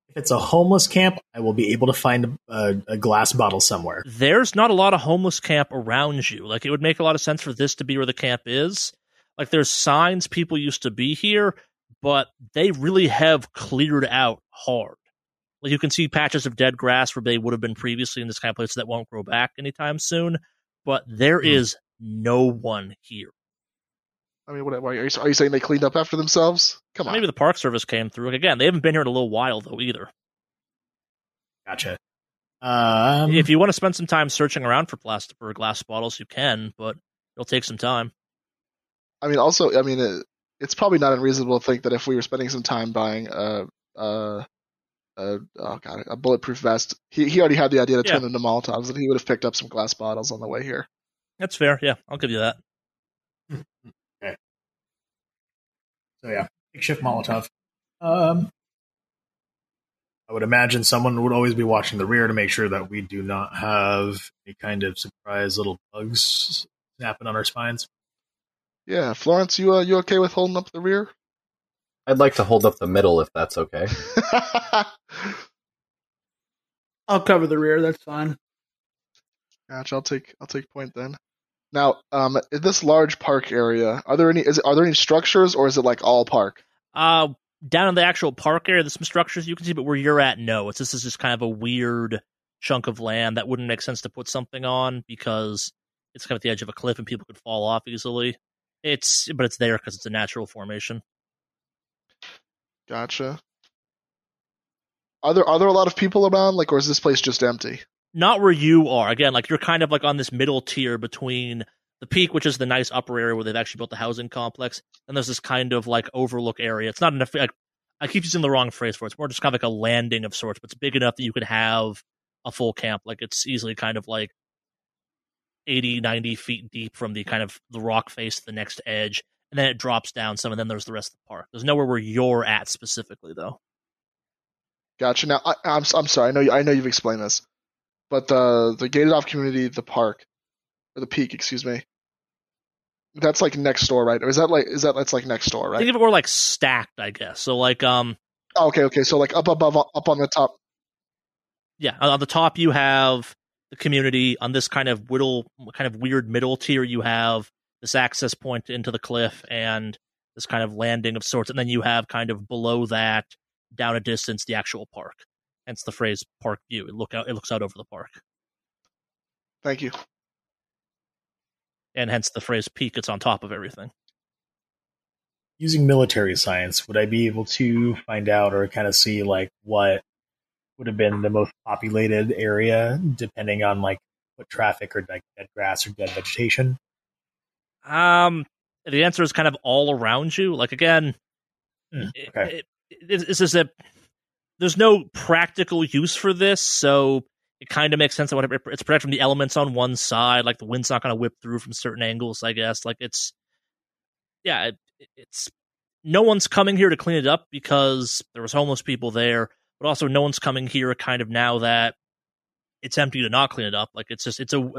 If it's a homeless camp, I will be able to find a, a glass bottle somewhere. There's not a lot of homeless camp around you. Like it would make a lot of sense for this to be where the camp is. Like there's signs people used to be here, but they really have cleared out hard. Like you can see patches of dead grass where they would have been previously in this kind of place that won't grow back anytime soon. But there is no one here. I mean, what, why- are, you, are you saying they cleaned up after themselves? Come on. Maybe the Park Service came through. Again, they haven't been here in a little while though either. Gotcha. Um, if you want to spend some time searching around for plastic or glass bottles, you can, but it'll take some time. I mean, also, I mean, it, it's probably not unreasonable to think that if we were spending some time buying a, a, a oh god, a bulletproof vest, he he already had the idea to turn Yeah. into Molotovs, and he would have picked up some glass bottles on the way here. That's fair. Yeah, I'll give you that. Okay. So yeah, makeshift Molotov. Um, I would imagine someone would always be watching the rear to make sure that we do not have any kind of surprise little bugs snapping on our spines. Yeah, Florence, you uh, you okay with holding up the rear? I'd like to hold up the middle if that's okay. I'll cover the rear. That's fine. Gotcha. I'll take I'll take point then. Now, um, in this large park area, are there any is it, are there any structures or is it like all park? Uh, down in the actual park area, there's some structures you can see, but where you're at, no. It's this is just kind of a weird chunk of land that wouldn't make sense to put something on because it's kind of at the edge of a cliff and people could fall off easily. It's but it's there because it's a natural formation. Gotcha. Are there are there a lot of people around, like, or is this place just empty? not where you are. Again, like you're kind of like on this middle tier between the peak, which is the nice upper area where they've actually built the housing complex, and there's this kind of like overlook area. It's not enough. Like, I keep using the wrong phrase for it. It's more just kind of like a landing of sorts, but it's big enough that you could have a full camp. Like it's easily kind of like 80, 90 feet deep from the kind of the rock face to the next edge, and then it drops down some, and then there's the rest of the park. There's nowhere where you're at specifically, though. Gotcha. Now, I, I'm I'm sorry. I know you, I know you've explained this, but the the gated off community, the park, or the peak, excuse me. That's like next door, right? Or is that like is that that's like next door, right? Think of it more like stacked, I guess. So like um Oh, okay, okay. So like up above, up on the top. yeah, on on the top you have the community. On this kind of whittle, kind of weird middle tier, you have this access point into the cliff and this kind of landing of sorts, and then you have kind of below that, down a distance, the actual park. Hence the phrase "park view." It look out. It looks out over the park, Thank you. and hence the phrase "peak." It's on top of everything. Using military science, would I be able to find out or kind of see like what would have been the most populated area, depending on like what traffic or like dead grass or dead vegetation? Um, the answer is kind of all around you. Like again, Hmm, it- okay. it- it- it's just a there's no practical use for this, so it kind of makes sense that whatever it's protected from the elements on one side, like the wind's not going to whip through from certain angles. I guess like it's yeah, it, it's no one's coming here to clean it up because there was homeless people there, but also no one's coming here kind of now that it's empty to not clean it up. Like it's just it's a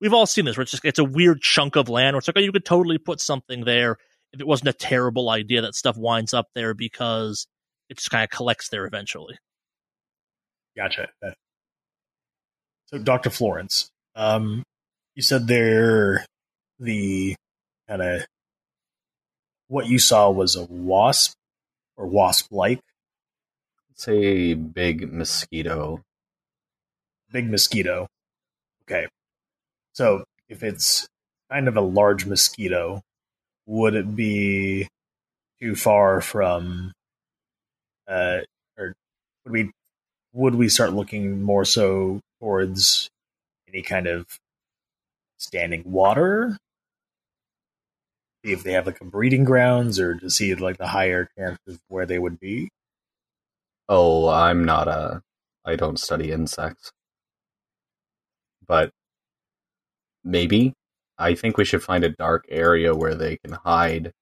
we've all seen this where it's just it's a weird chunk of land where it's like oh you could totally put something there if it wasn't a terrible idea that stuff winds up there because it just kind of collects there eventually. Gotcha. So, Dr. Florence, um, you said there the kind of what you saw was a wasp or wasp like It's a big mosquito. big mosquito. Okay. So, if it's kind of a large mosquito, would it be too far from uh or would we would we start looking more so towards any kind of standing water See if they have like a breeding grounds or to see like the higher chances where they would be. Oh, I'm not a. I don't study insects. But maybe. I think we should find a dark area where they can hide.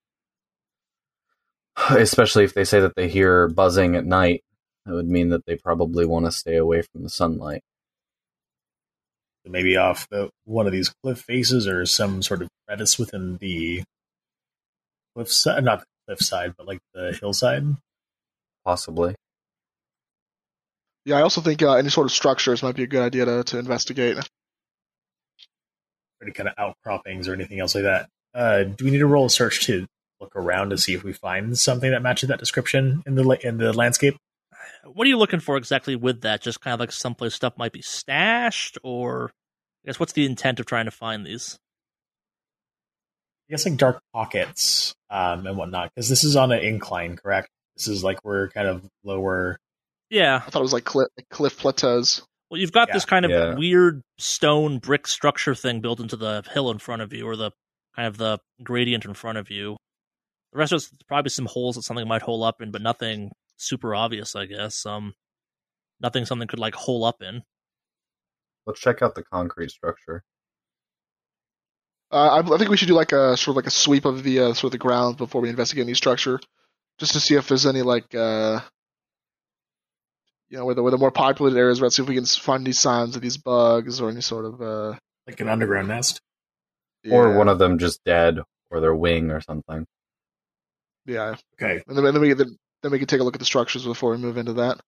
Especially if they say that they hear buzzing at night. That would mean that they probably want to stay away from the sunlight. Maybe off the, one of these cliff faces or some sort of crevice within the cliff side, not the cliff side, but like the hillside. Possibly. Yeah, I also think uh, any sort of structures might be a good idea to, to investigate. Any kind of outcroppings or anything else like that. Uh, do we need to roll a search to look around to see if we find something that matches that description in the in the landscape? What are you looking for exactly with that? Just kind of like someplace stuff might be stashed, or I guess what's the intent of trying to find these? I guess like dark pockets um, and whatnot, because this is on an incline, correct? This is like we're kind of lower. Yeah, I thought it was like cliff, like cliff plateaus. Well, you've got Yeah, this kind of yeah. weird stone brick structure thing built into the hill in front of you, or the kind of the gradient in front of you. The rest of it's probably some holes that something might hole up in, but nothing super obvious, I guess. Um, nothing something could like hole up in. Let's check out the concrete structure. Uh, I, I think we should do like a sort of like a sweep of the uh, sort of the ground before we investigate any structure, just to see if there's any like uh, you know where the where the more populated areas, right? See if we can find any signs of these bugs or any sort of uh, Like an underground nest. Or one of them just dead, or their wing or something. yeah, Okay. and then, and then we then, then we can take a look at the structures before we move into that. So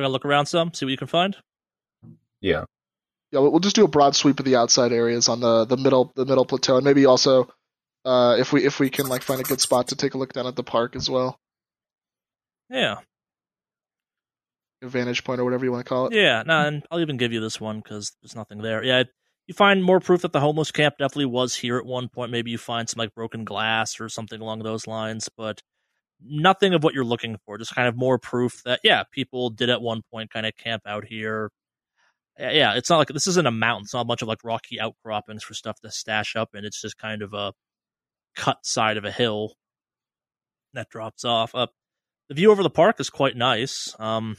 you're gonna look around some, see what you can find. Yeah. Yeah, we'll we'll just do a broad sweep of the outside areas on the the middle the middle plateau, and maybe also uh, if we if we can like find a good spot to take a look down at the park as well, Yeah, a vantage point or whatever you want to call it. yeah. No, and I'll even give you this one because there's nothing there. Yeah, you find more proof that the homeless camp definitely was here at one point. Maybe you find some like broken glass or something along those lines, but nothing of what you're looking for. Just kind of more proof that yeah, people did at one point kind of camp out here. Yeah, it's not like this isn't a mountain. It's not a bunch of like rocky outcroppings for stuff to stash up and It's just kind of a cut side of a hill that drops off. Up the view over the park is quite nice. Um,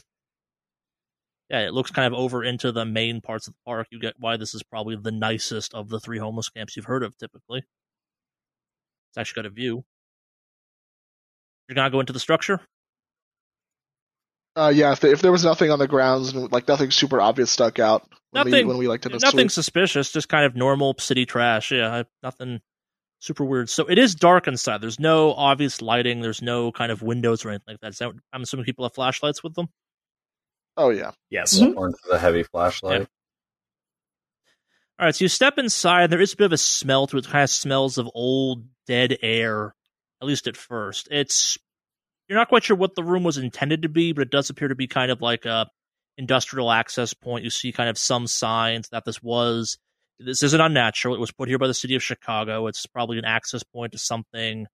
yeah, it looks kind of over into the main parts of the park. You get why this is probably the nicest of the three homeless camps you've heard of. Typically, it's actually got a view. You're gonna go into the structure. Uh, yeah, if, there if there was nothing on the grounds and like nothing super obvious stuck out when we Nothing- when we like to Nothing suspicious, just kind of normal city trash. Yeah, nothing super weird. So it is dark inside. There's no obvious lighting. There's no kind of windows or anything like that. Is that I'm assuming people have flashlights with them. Oh yeah, Yes. Mm-hmm. Or into the heavy flashlight. All right, so you step inside. There is a bit of a smell to it. It kind of smells of old, dead air, at least at first. It's you're not quite sure what the room was intended to be, but it does appear to be kind of like a industrial access point. You see kind of some signs that this was this isn't unnatural. It was put here by the city of Chicago. It's probably an access point to something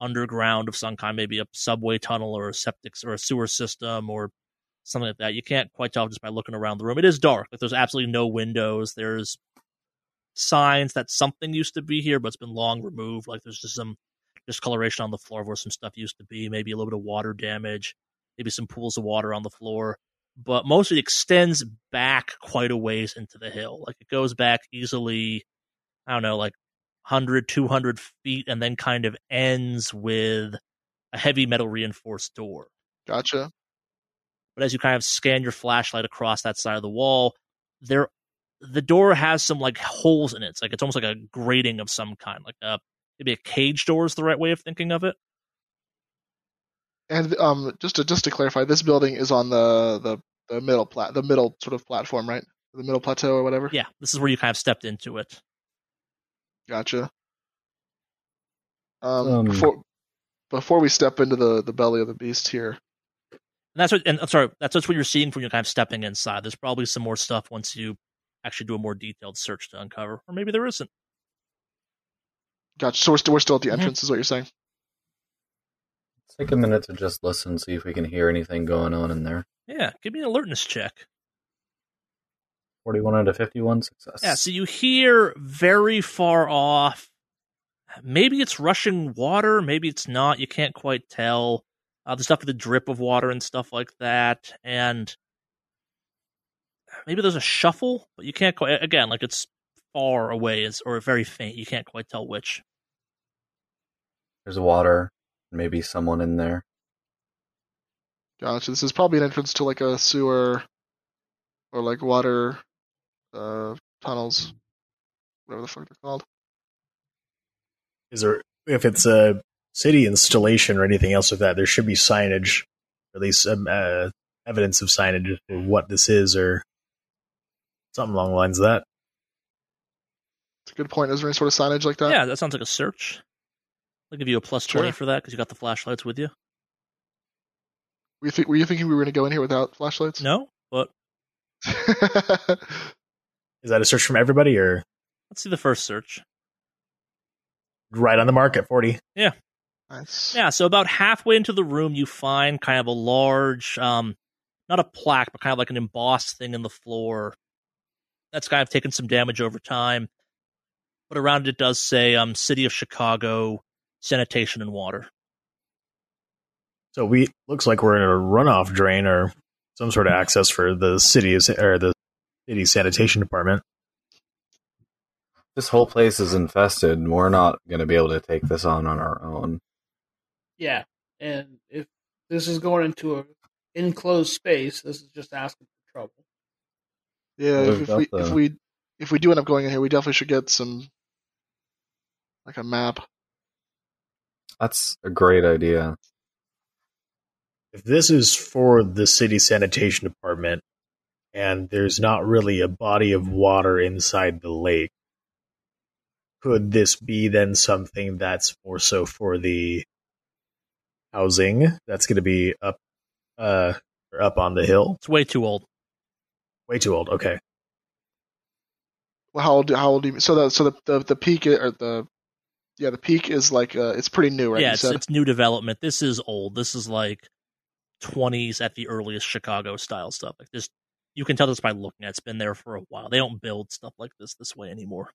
underground of some kind, maybe a subway tunnel or a septic or a sewer system or something like that. You can't quite tell just by looking around the room. It is dark. Like there's absolutely no windows. There's signs that something used to be here, but it's been long removed. Like there's just some discoloration on the floor where some stuff used to be, maybe a little bit of water damage, maybe some pools of water on the floor. But mostly extends back quite a ways into the hill. Like it goes back easily, I don't know, like 100, 200 feet, and then kind of ends with a heavy metal reinforced door. gotcha. But as you kind of scan your flashlight across that side of the wall, there the door has some like holes in it. It's like it's almost like a grating of some kind, like a maybe a cage door is the right way of thinking of it. And um, just to just to clarify, this building is on the the, the middle plat the middle sort of platform, right? The middle plateau or whatever. Yeah, this is where you kind of stepped into it. Gotcha. Um, Um, before before we step into the the belly of the beast here, And that's what and I'm sorry, that's just what you're seeing when you're kind of stepping inside. There's probably some more stuff once you actually do a more detailed search to uncover. Or maybe there isn't. gotcha. So we're still we're still at the Mhm. entrance, is what you're saying? Take a minute to just listen, see if we can hear anything going on in there. Yeah, give me an alertness check. 41 out of 51 success. Yeah, so you hear very far off. maybe it's rushing water, maybe it's not. You can't quite tell. Uh, the stuff with the drip of water and stuff like that, and maybe there's a shuffle, but you can't quite. Again, like it's far away, is or very faint. You can't quite tell which. There's water, maybe someone in there. Gotcha. This is probably an entrance to like a sewer or like water uh, tunnels, whatever the fuck they're called. Is there if it's a city installation or anything else like that? There should be signage, or at least um, uh, evidence of signage for what this is, or something along the lines of that. It's a good point. Is there any sort of signage like that? Yeah, that sounds like a search. I'll give you a plus twenty Sure. for that because you got the flashlights with you. Were you, think, were you thinking we were going to go in here without flashlights? No, but Is that a search from everybody, or let's see the first search. right on the mark at forty? Yeah. Nice. Yeah, so about halfway into the room, you find kind of a large, um, not a plaque, but kind of like an embossed thing in the floor. That's kind of taken some damage over time, but around it does say um, "City of Chicago Sanitation and Water." So we looks like we're in a runoff drain or some sort of access for the city or the city sanitation department. This whole place is infested, we're not going to be able to take this on on our own. Yeah, and if this is going into a enclosed space, this is just asking for trouble. Yeah, What if, if we the- if we if we do end up going in here, we definitely should get some like a map. That's a great idea. If this is for the city sanitation department and there's not really a body of water inside the lake, could this be then something that's more so for the housing that's going to be up uh or up on the hill? It's way too old. Way too old. Okay. Well, how old? How old? Do you, so the so the the, the peak or the yeah the peak is like uh, it's pretty new, right? yeah, it's, it's new development. This is old. This is like twenties at the earliest Chicago style stuff. Like this, you can tell this by looking at. it. It's been there for a while. They don't build stuff like this this way anymore.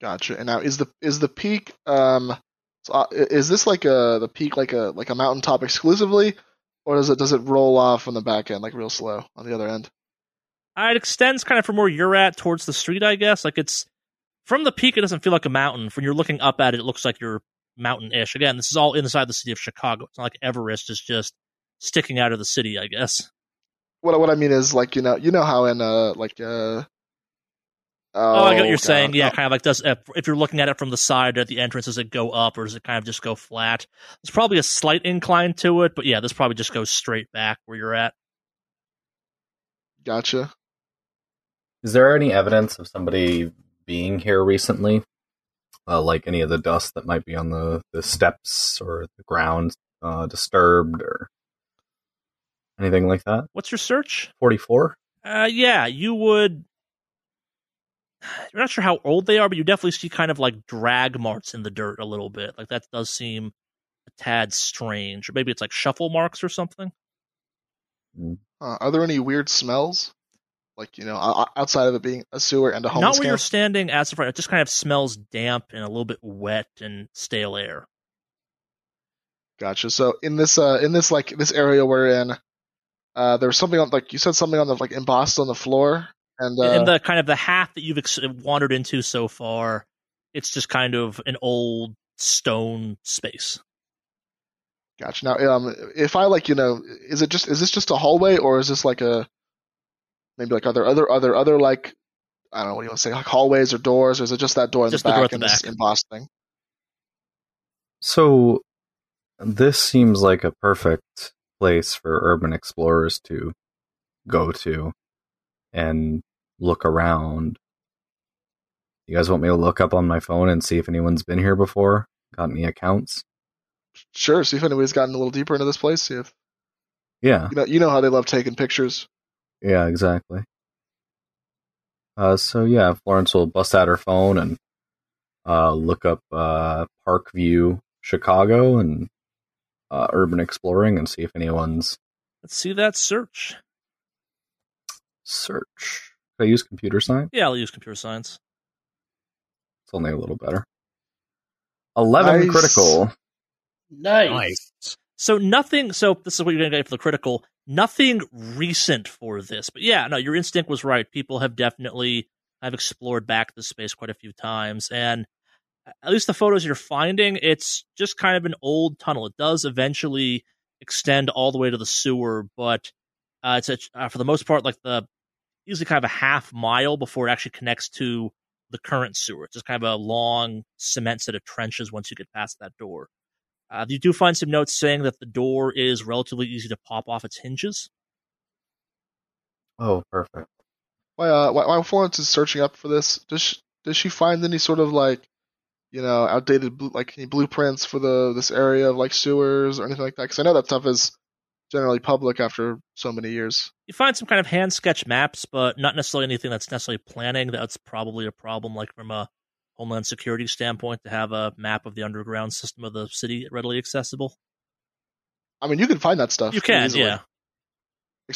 gotcha. And now is the is the peak um so, uh, is this like a the peak like a like a mountaintop exclusively, or does it does it roll off on the back end like real slow on the other end? Uh, it extends kind of from where you're at towards the street, I guess. Like it's from the peak, it doesn't feel like a mountain. When you're looking up at it, it looks like you're mountain-ish. Again, this is all inside the city of Chicago. It's not like Everest is just sticking out of the city. I guess. What what I mean is like you know you know how in uh like uh Oh, I get what you're God. saying. Yeah, Oh, kind of like does if, if you're looking at it from the side at the entrance, does it go up or does it kind of just go flat? There's probably a slight incline to it, but yeah, this probably just goes straight back where you're at. Gotcha. Is there any evidence of somebody being here recently? Uh, like any of the dust that might be on the, the steps or the ground uh, disturbed or anything like that? What's your search? 44? Uh, yeah, you would. You're not sure how old they are, but you definitely see kind of like drag marks in the dirt a little bit. Like that does seem a tad strange, or maybe it's like shuffle marks or something. Uh, are there any weird smells? Like you know, outside of it being a sewer and a homeless Not where you're standing as of right. It just kind of smells damp and a little bit wet and stale air. Gotcha. So in this uh in this like this area we're in, uh there was something on like you said something on the like embossed on the floor and uh in the kind of the half that you've ex- wandered into so far, it's just kind of an old stone space. gotcha. Now um if I like you know is it just is this just a hallway or is this like a maybe like are there other other other like I don't know what do you want to say like hallways or doors or is it just that door in Just the the door back at the and this embossed thing? So, this seems like a perfect place for urban explorers to go to and look around. You guys want me to look up on my phone and see if anyone's been here before? Got any accounts? Sure. See if anybody's gotten a little deeper into this place. See if Yeah, you know you know how they love taking pictures. yeah, exactly. Uh, so yeah, Florence will bust out her phone and uh, look up uh, Park View, Chicago, and uh, urban exploring, and see if anyone's Let's see that search. search. Can I use computer science? Yeah, I'll use computer science. It's only a little better. Eleven Nice. critical. Nice. So nothing. So this is what you're going to get for the critical. Nothing recent for this, but yeah, no, your instinct was right. People have definitely I've explored back the space quite a few times, and at least the photos you're finding, it's just kind of an old tunnel. It does eventually extend all the way to the sewer, but uh, it's a, uh, for the most part like the usually kind of a half mile before it actually connects to the current sewer. It's just kind of a long cement set of trenches once you get past that door. Uh, you do find some notes saying that the door is relatively easy to pop off its hinges. Oh, perfect. Why, uh, why, while Florence is searching up for this, does she, does she find any sort of like, you know, outdated like any blueprints for the this area of like sewers or anything like that? Because I know that stuff is generally public after so many years. You find some kind of hand sketch maps, but not necessarily anything that's necessarily planning. That's probably a problem, like from a homeland security standpoint, to have a map of the underground system of the city readily accessible. I mean, you can find that stuff. You can, easily. yeah.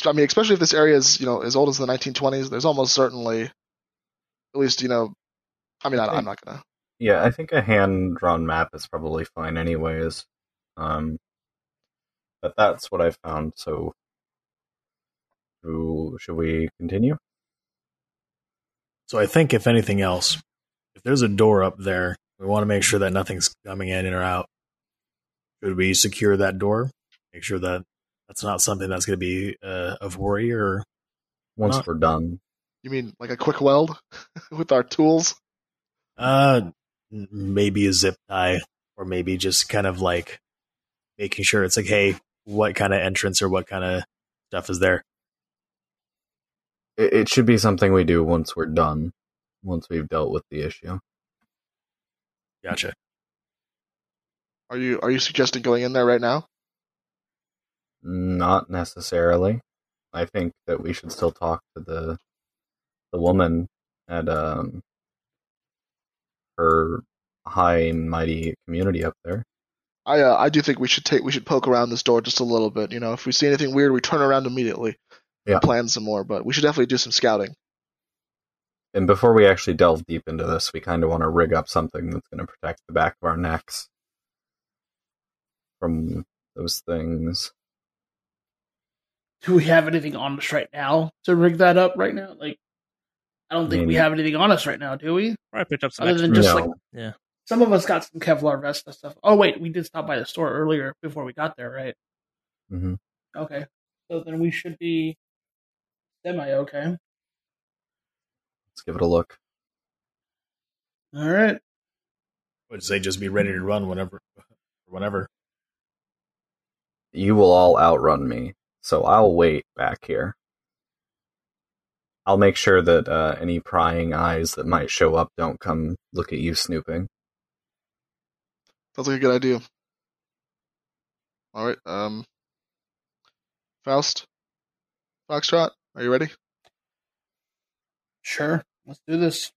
I mean, especially if this area is you know as old as the 1920s. There's almost certainly, at least you know, I mean, I, I'm not gonna. Yeah, I think a hand drawn map is probably fine, anyways. Um, but that's what I found. So, who- should we continue? So I think if anything else, if there's a door up there, we want to make sure that nothing's coming in or out. Should we secure that door? Make sure that that's not something that's going to be uh, of worry or Once Not- we're done, You mean like a quick weld with our tools? uh maybe a zip tie or maybe just kind of like making sure it's like hey what kind of entrance or what kind of stuff is there it, it should be something we do once we're done, once we've dealt with the issue. gotcha Are you are you suggesting going in there right now? Not necessarily. I think that we should still talk to the the woman at um her high and mighty community up there. I uh, I do think we should take we should poke around this door just a little bit. You know, if we see anything weird, we turn around immediately. Yeah. Plan some more, but we should definitely do some scouting. And before we actually delve deep into this, we kind of want to rig up something that's going to protect the back of our necks from those things. Do we have anything on us right now to rig that up right now? Like, I don't think we have anything on us right now, do we? Probably picked up some Other extra. than just No. like yeah. Some of us got some Kevlar vest and stuff. Oh wait, we did stop by the store earlier before we got there, right? hmm Okay, so then we should be semi okay. Let's give it a look. All right. would say just be ready to run whenever whenever You will all outrun me, so I'll wait back here. I'll make sure that uh, any prying eyes that might show up don't come look at you snooping. Sounds like a good idea. All right, um, Faust, Foxtrot, are you ready? Sure. Let's do this.